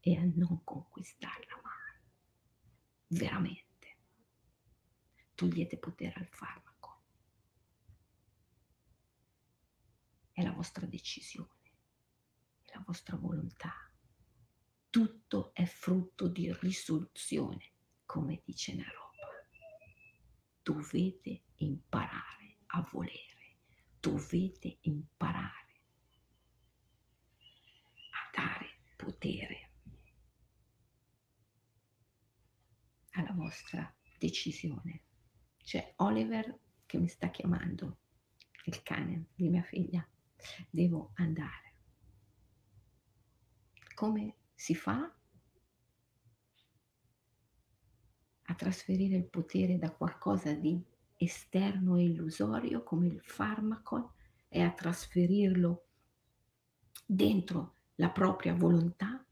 e a non conquistarla mai. Veramente. Togliete potere al farmaco. È la vostra decisione, è la vostra volontà. Tutto è frutto di risoluzione, come dice Naropa. Dovete imparare a volere, dovete imparare a dare potere alla vostra decisione. C'è Oliver che mi sta chiamando, il cane di mia figlia. Devo andare. Come si fa a trasferire il potere da qualcosa di esterno e illusorio come il farmaco e a trasferirlo dentro la propria volontà,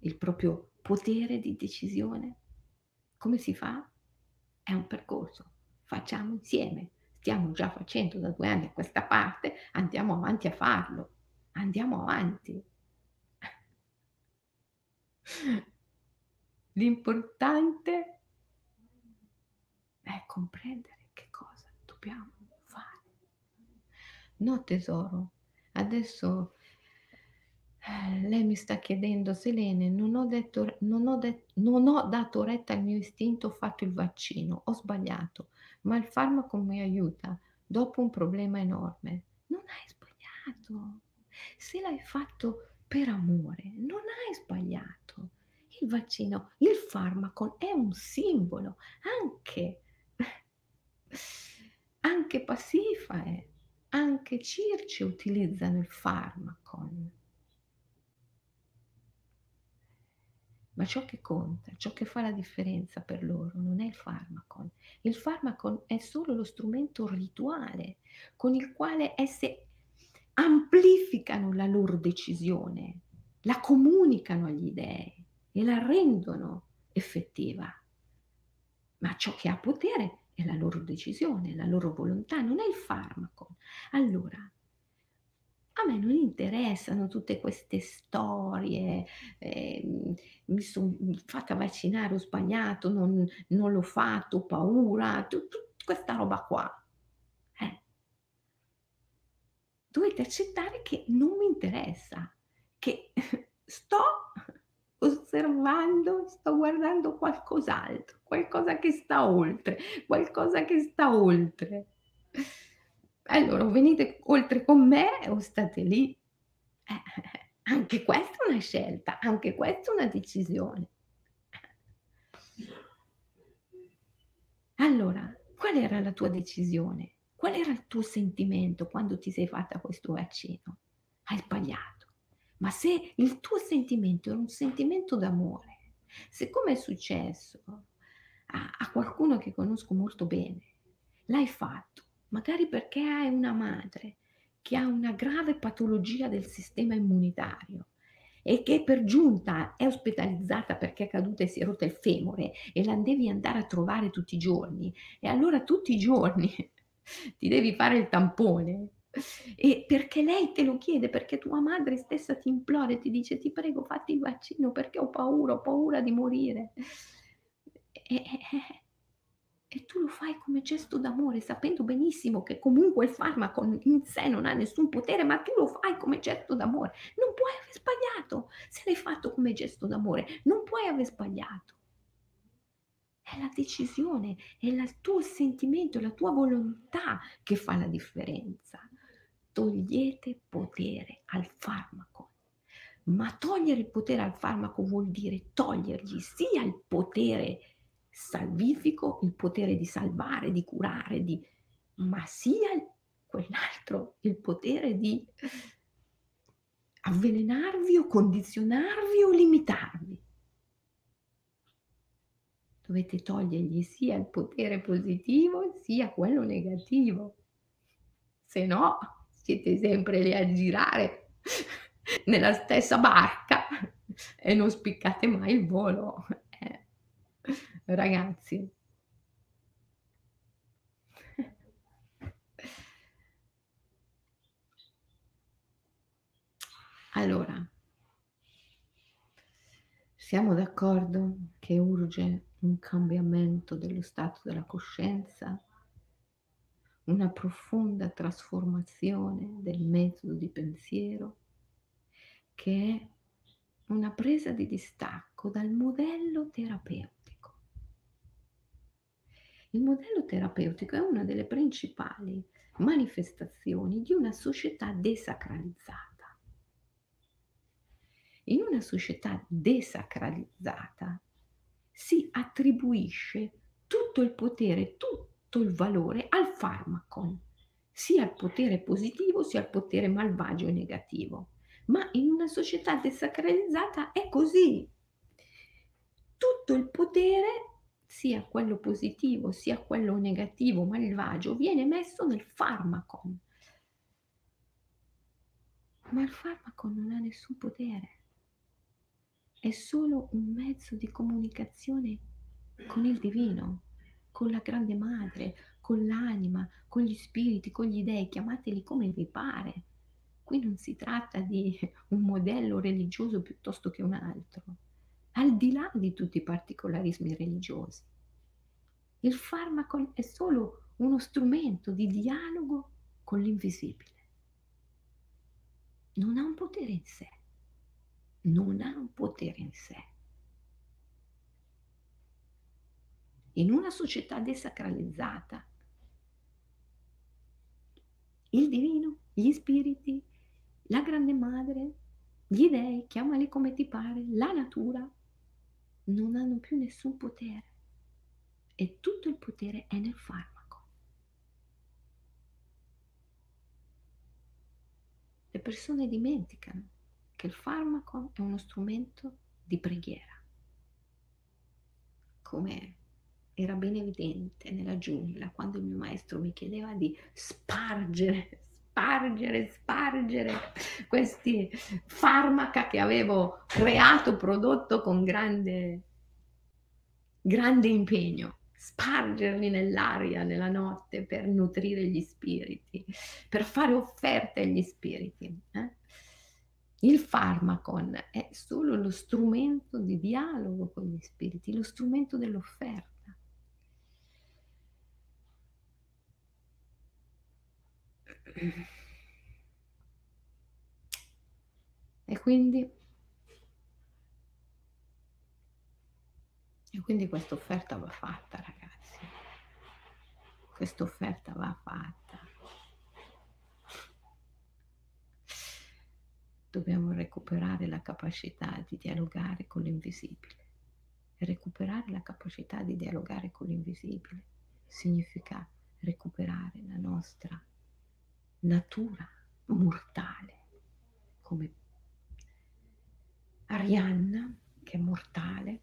il proprio potere di decisione? Come si fa? È un percorso, facciamo insieme, stiamo già facendo da due anni a questa parte, andiamo avanti a farlo, andiamo avanti. *laughs* L'importante è comprendere che cosa dobbiamo fare. No tesoro, adesso eh, lei mi sta chiedendo, Selene, non ho, detto, non, ho det- non ho dato retta al mio istinto, ho fatto il vaccino, ho sbagliato, ma il farmaco mi aiuta dopo un problema enorme. Non hai sbagliato. Se l'hai fatto per amore, non hai sbagliato. Il vaccino, il farmaco è un simbolo, anche, anche Passifae, anche Circe utilizzano il farmaco Ma ciò che conta, ciò che fa la differenza per loro non è il farmaco. Il farmaco è solo lo strumento rituale con il quale esse amplificano la loro decisione, la comunicano agli dèi e la rendono effettiva. Ma ciò che ha potere è la loro decisione, la loro volontà, non è il farmaco. Allora, a me non interessano tutte queste storie, eh, mi sono fatta vaccinare, ho sbagliato, non, non l'ho fatto, ho paura, tutta questa roba qua. Eh. Dovete accettare che non mi interessa, che *laughs* sto osservando, sto guardando qualcos'altro, qualcosa che sta oltre, qualcosa che sta oltre. Allora, o venite oltre con me o state lì. Eh, anche questa è una scelta, anche questa è una decisione. Allora, qual era la tua decisione? Qual era il tuo sentimento quando ti sei fatta questo vaccino? Hai sbagliato. Ma se il tuo sentimento era un sentimento d'amore, siccome è successo a, a qualcuno che conosco molto bene, l'hai fatto, magari perché hai una madre che ha una grave patologia del sistema immunitario e che per giunta è ospitalizzata perché è caduta e si è rotta il femore e la devi andare a trovare tutti i giorni e allora tutti i giorni *laughs* ti devi fare il tampone e perché lei te lo chiede, perché tua madre stessa ti implora e ti dice ti prego fatti il vaccino perché ho paura, ho paura di morire. E, e tu lo fai come gesto d'amore, sapendo benissimo che comunque il farmaco in sé non ha nessun potere, ma tu lo fai come gesto d'amore. Non puoi aver sbagliato. Se l'hai fatto come gesto d'amore, non puoi aver sbagliato. È la decisione, è il tuo sentimento, la tua volontà che fa la differenza. Togliete potere al farmaco. Ma togliere il potere al farmaco vuol dire togliergli sia il potere salvifico, il potere di salvare, di curare, di, ma sia quell'altro il potere di avvelenarvi o condizionarvi o limitarvi. Dovete togliergli sia il potere positivo sia quello negativo. se no siete sempre lì a girare nella stessa barca e non spiccate mai il volo. Ragazzi. Allora, siamo d'accordo che urge un cambiamento dello stato della coscienza, una profonda trasformazione del metodo di pensiero, che è una presa di distacco dal modello terapeutico. Il modello terapeutico è una delle principali manifestazioni di una società desacralizzata in una società desacralizzata si attribuisce tutto il potere, tutto il valore al farmaco, sia il potere positivo sia il potere malvagio e negativo. Ma in una società desacralizzata è così. Tutto il potere, sia quello positivo sia quello negativo, malvagio, viene messo nel farmaco. Ma il farmaco non ha nessun potere è solo un mezzo di comunicazione con il divino, con la grande madre, con l'anima, con gli spiriti, con gli dei, chiamateli come vi pare. Qui non si tratta di un modello religioso piuttosto che un altro, al di là di tutti i particolarismi religiosi. Il farmaco è solo uno strumento di dialogo con l'invisibile. Non ha un potere in sé non ha un potere in sé. In una società desacralizzata, il divino, gli spiriti, la grande madre, gli dei, chiamali come ti pare, la natura, non hanno più nessun potere e tutto il potere è nel farmaco. Le persone dimenticano che il farmaco è uno strumento di preghiera. Come era ben evidente nella giungla quando il mio maestro mi chiedeva di spargere, spargere, spargere questi farmaca che avevo creato, prodotto con grande, grande impegno spargerli nell'aria, nella notte per nutrire gli spiriti, per fare offerte agli spiriti. Eh? Il farmacon è solo lo strumento di dialogo con gli spiriti, lo strumento dell'offerta. E quindi, e quindi questa offerta va fatta, ragazzi. Questa offerta va fatta. dobbiamo recuperare la capacità di dialogare con l'invisibile. recuperare la capacità di dialogare con l'invisibile significa recuperare la nostra natura mortale, come Arianna che è mortale,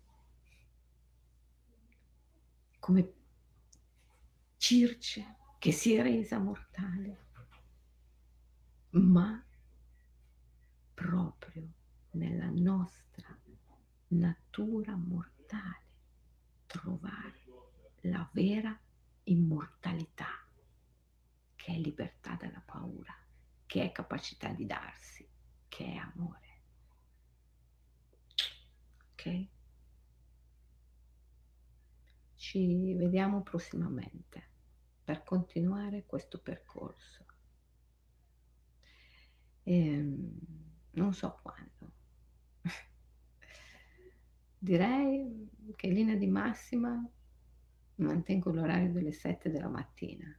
come Circe che si è resa mortale, ma proprio nella nostra natura mortale trovare la vera immortalità, che è libertà dalla paura, che è capacità di darsi, che è amore. Ok? Ci vediamo prossimamente per continuare questo percorso. Ehm, non so quando. *laughs* Direi che in linea di massima mantengo l'orario delle 7 della mattina.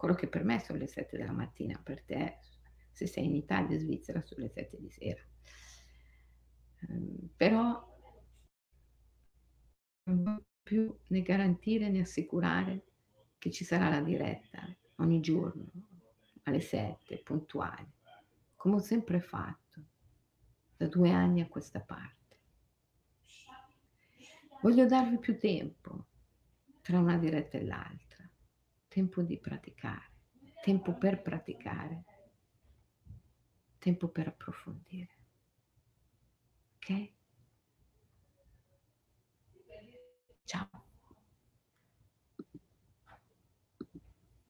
Quello che per me sono le 7 della mattina, per te, se sei in Italia e Svizzera, sono le 7 di sera. Um, però non voglio più né garantire né assicurare che ci sarà la diretta ogni giorno alle 7 puntuali come ho sempre fatto da due anni a questa parte. Voglio darvi più tempo tra una diretta e l'altra, tempo di praticare, tempo per praticare, tempo per approfondire. Ok? Ciao.